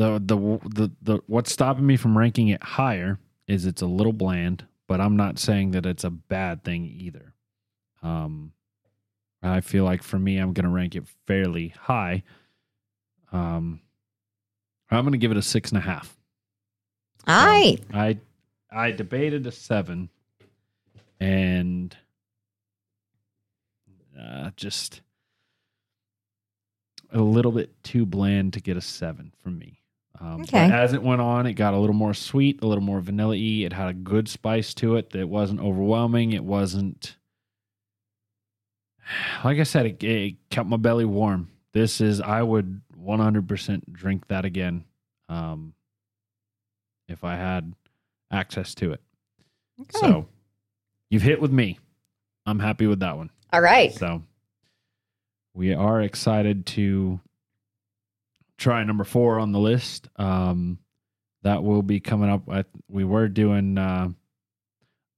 The, the the the what's stopping me from ranking it higher is it's a little bland, but I'm not saying that it's a bad thing either. Um, I feel like for me, I'm going to rank it fairly high. Um, I'm going to give it a six and a half. All right. I I debated a seven, and uh, just a little bit too bland to get a seven from me. Um, Okay. As it went on, it got a little more sweet, a little more vanilla y. It had a good spice to it that wasn't overwhelming. It wasn't, like I said, it, it kept my belly warm. This is, I would 100% drink that again um, if I had access to it. Okay. So you've hit with me. I'm happy with that one. All right. So, we are excited to try number four on the list. Um, that will be coming up. I, we were doing uh,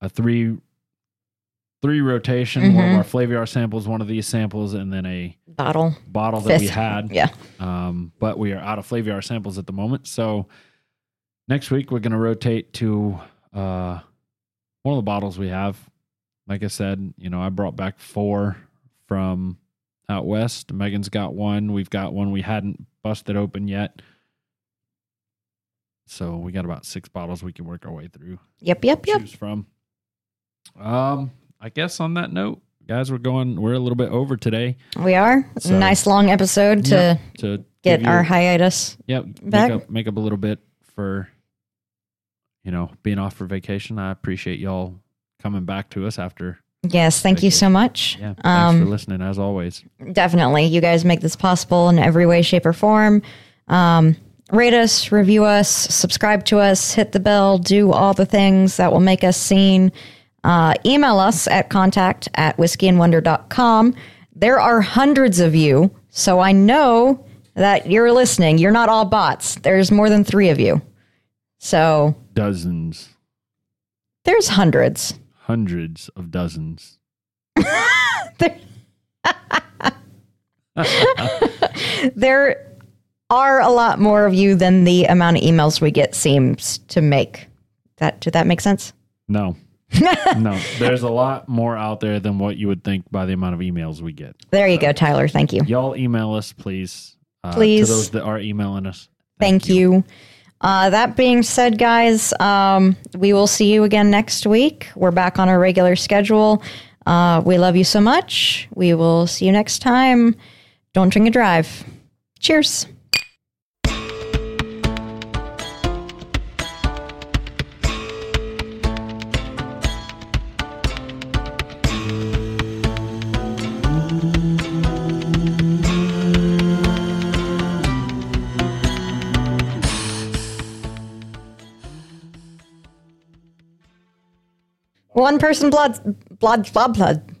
a three three rotation. One of our Flaviar samples, one of these samples, and then a Bottle. bottle that we had. Yeah. Um, but we are out of Flaviar samples at the moment. So next week we're going to rotate to uh, one of the bottles we have. Like I said, you know, I brought back four from out west. Megan's got one. We've got one we hadn't busted open yet. So we got about six bottles we can work our way through Yep, yep, yep. choose from. Um, I guess on that note, guys, we're going. We're a little bit over today. We are. So- nice long episode to Yep, to get you- our hiatus. Yep. back. Make up, make up a little bit for, you know, being off for vacation. I appreciate y'all coming back to us after. Yes, thank you so much. Yeah. Thanks for Um, listening as always. definitely. You guys make this possible in every way, shape, or form. Um, rate us, review us, subscribe to us, hit the bell, do all the things that will make us seen. Uh, email us at contact at whiskeyandwonder.com. There are hundreds of you, so I know that you're listening. You're not all bots. There's more than three of you. So Dozens, there's hundreds. Hundreds of dozens. there are a lot more of you than the amount of emails we get seems to make. That did that make sense? No. no. There's a lot more out there than what you would think by the amount of emails we get. There you go, Tyler. Thank you. Y'all email us, please. Uh, Please. To those that are emailing us. Thank you. Uh, that being said, guys, um, we will see you again next week. We're back on our regular schedule. Uh, we love you so much. We will see you next time. Don't drink and drive. Cheers. One person blood, blood, blood, blood.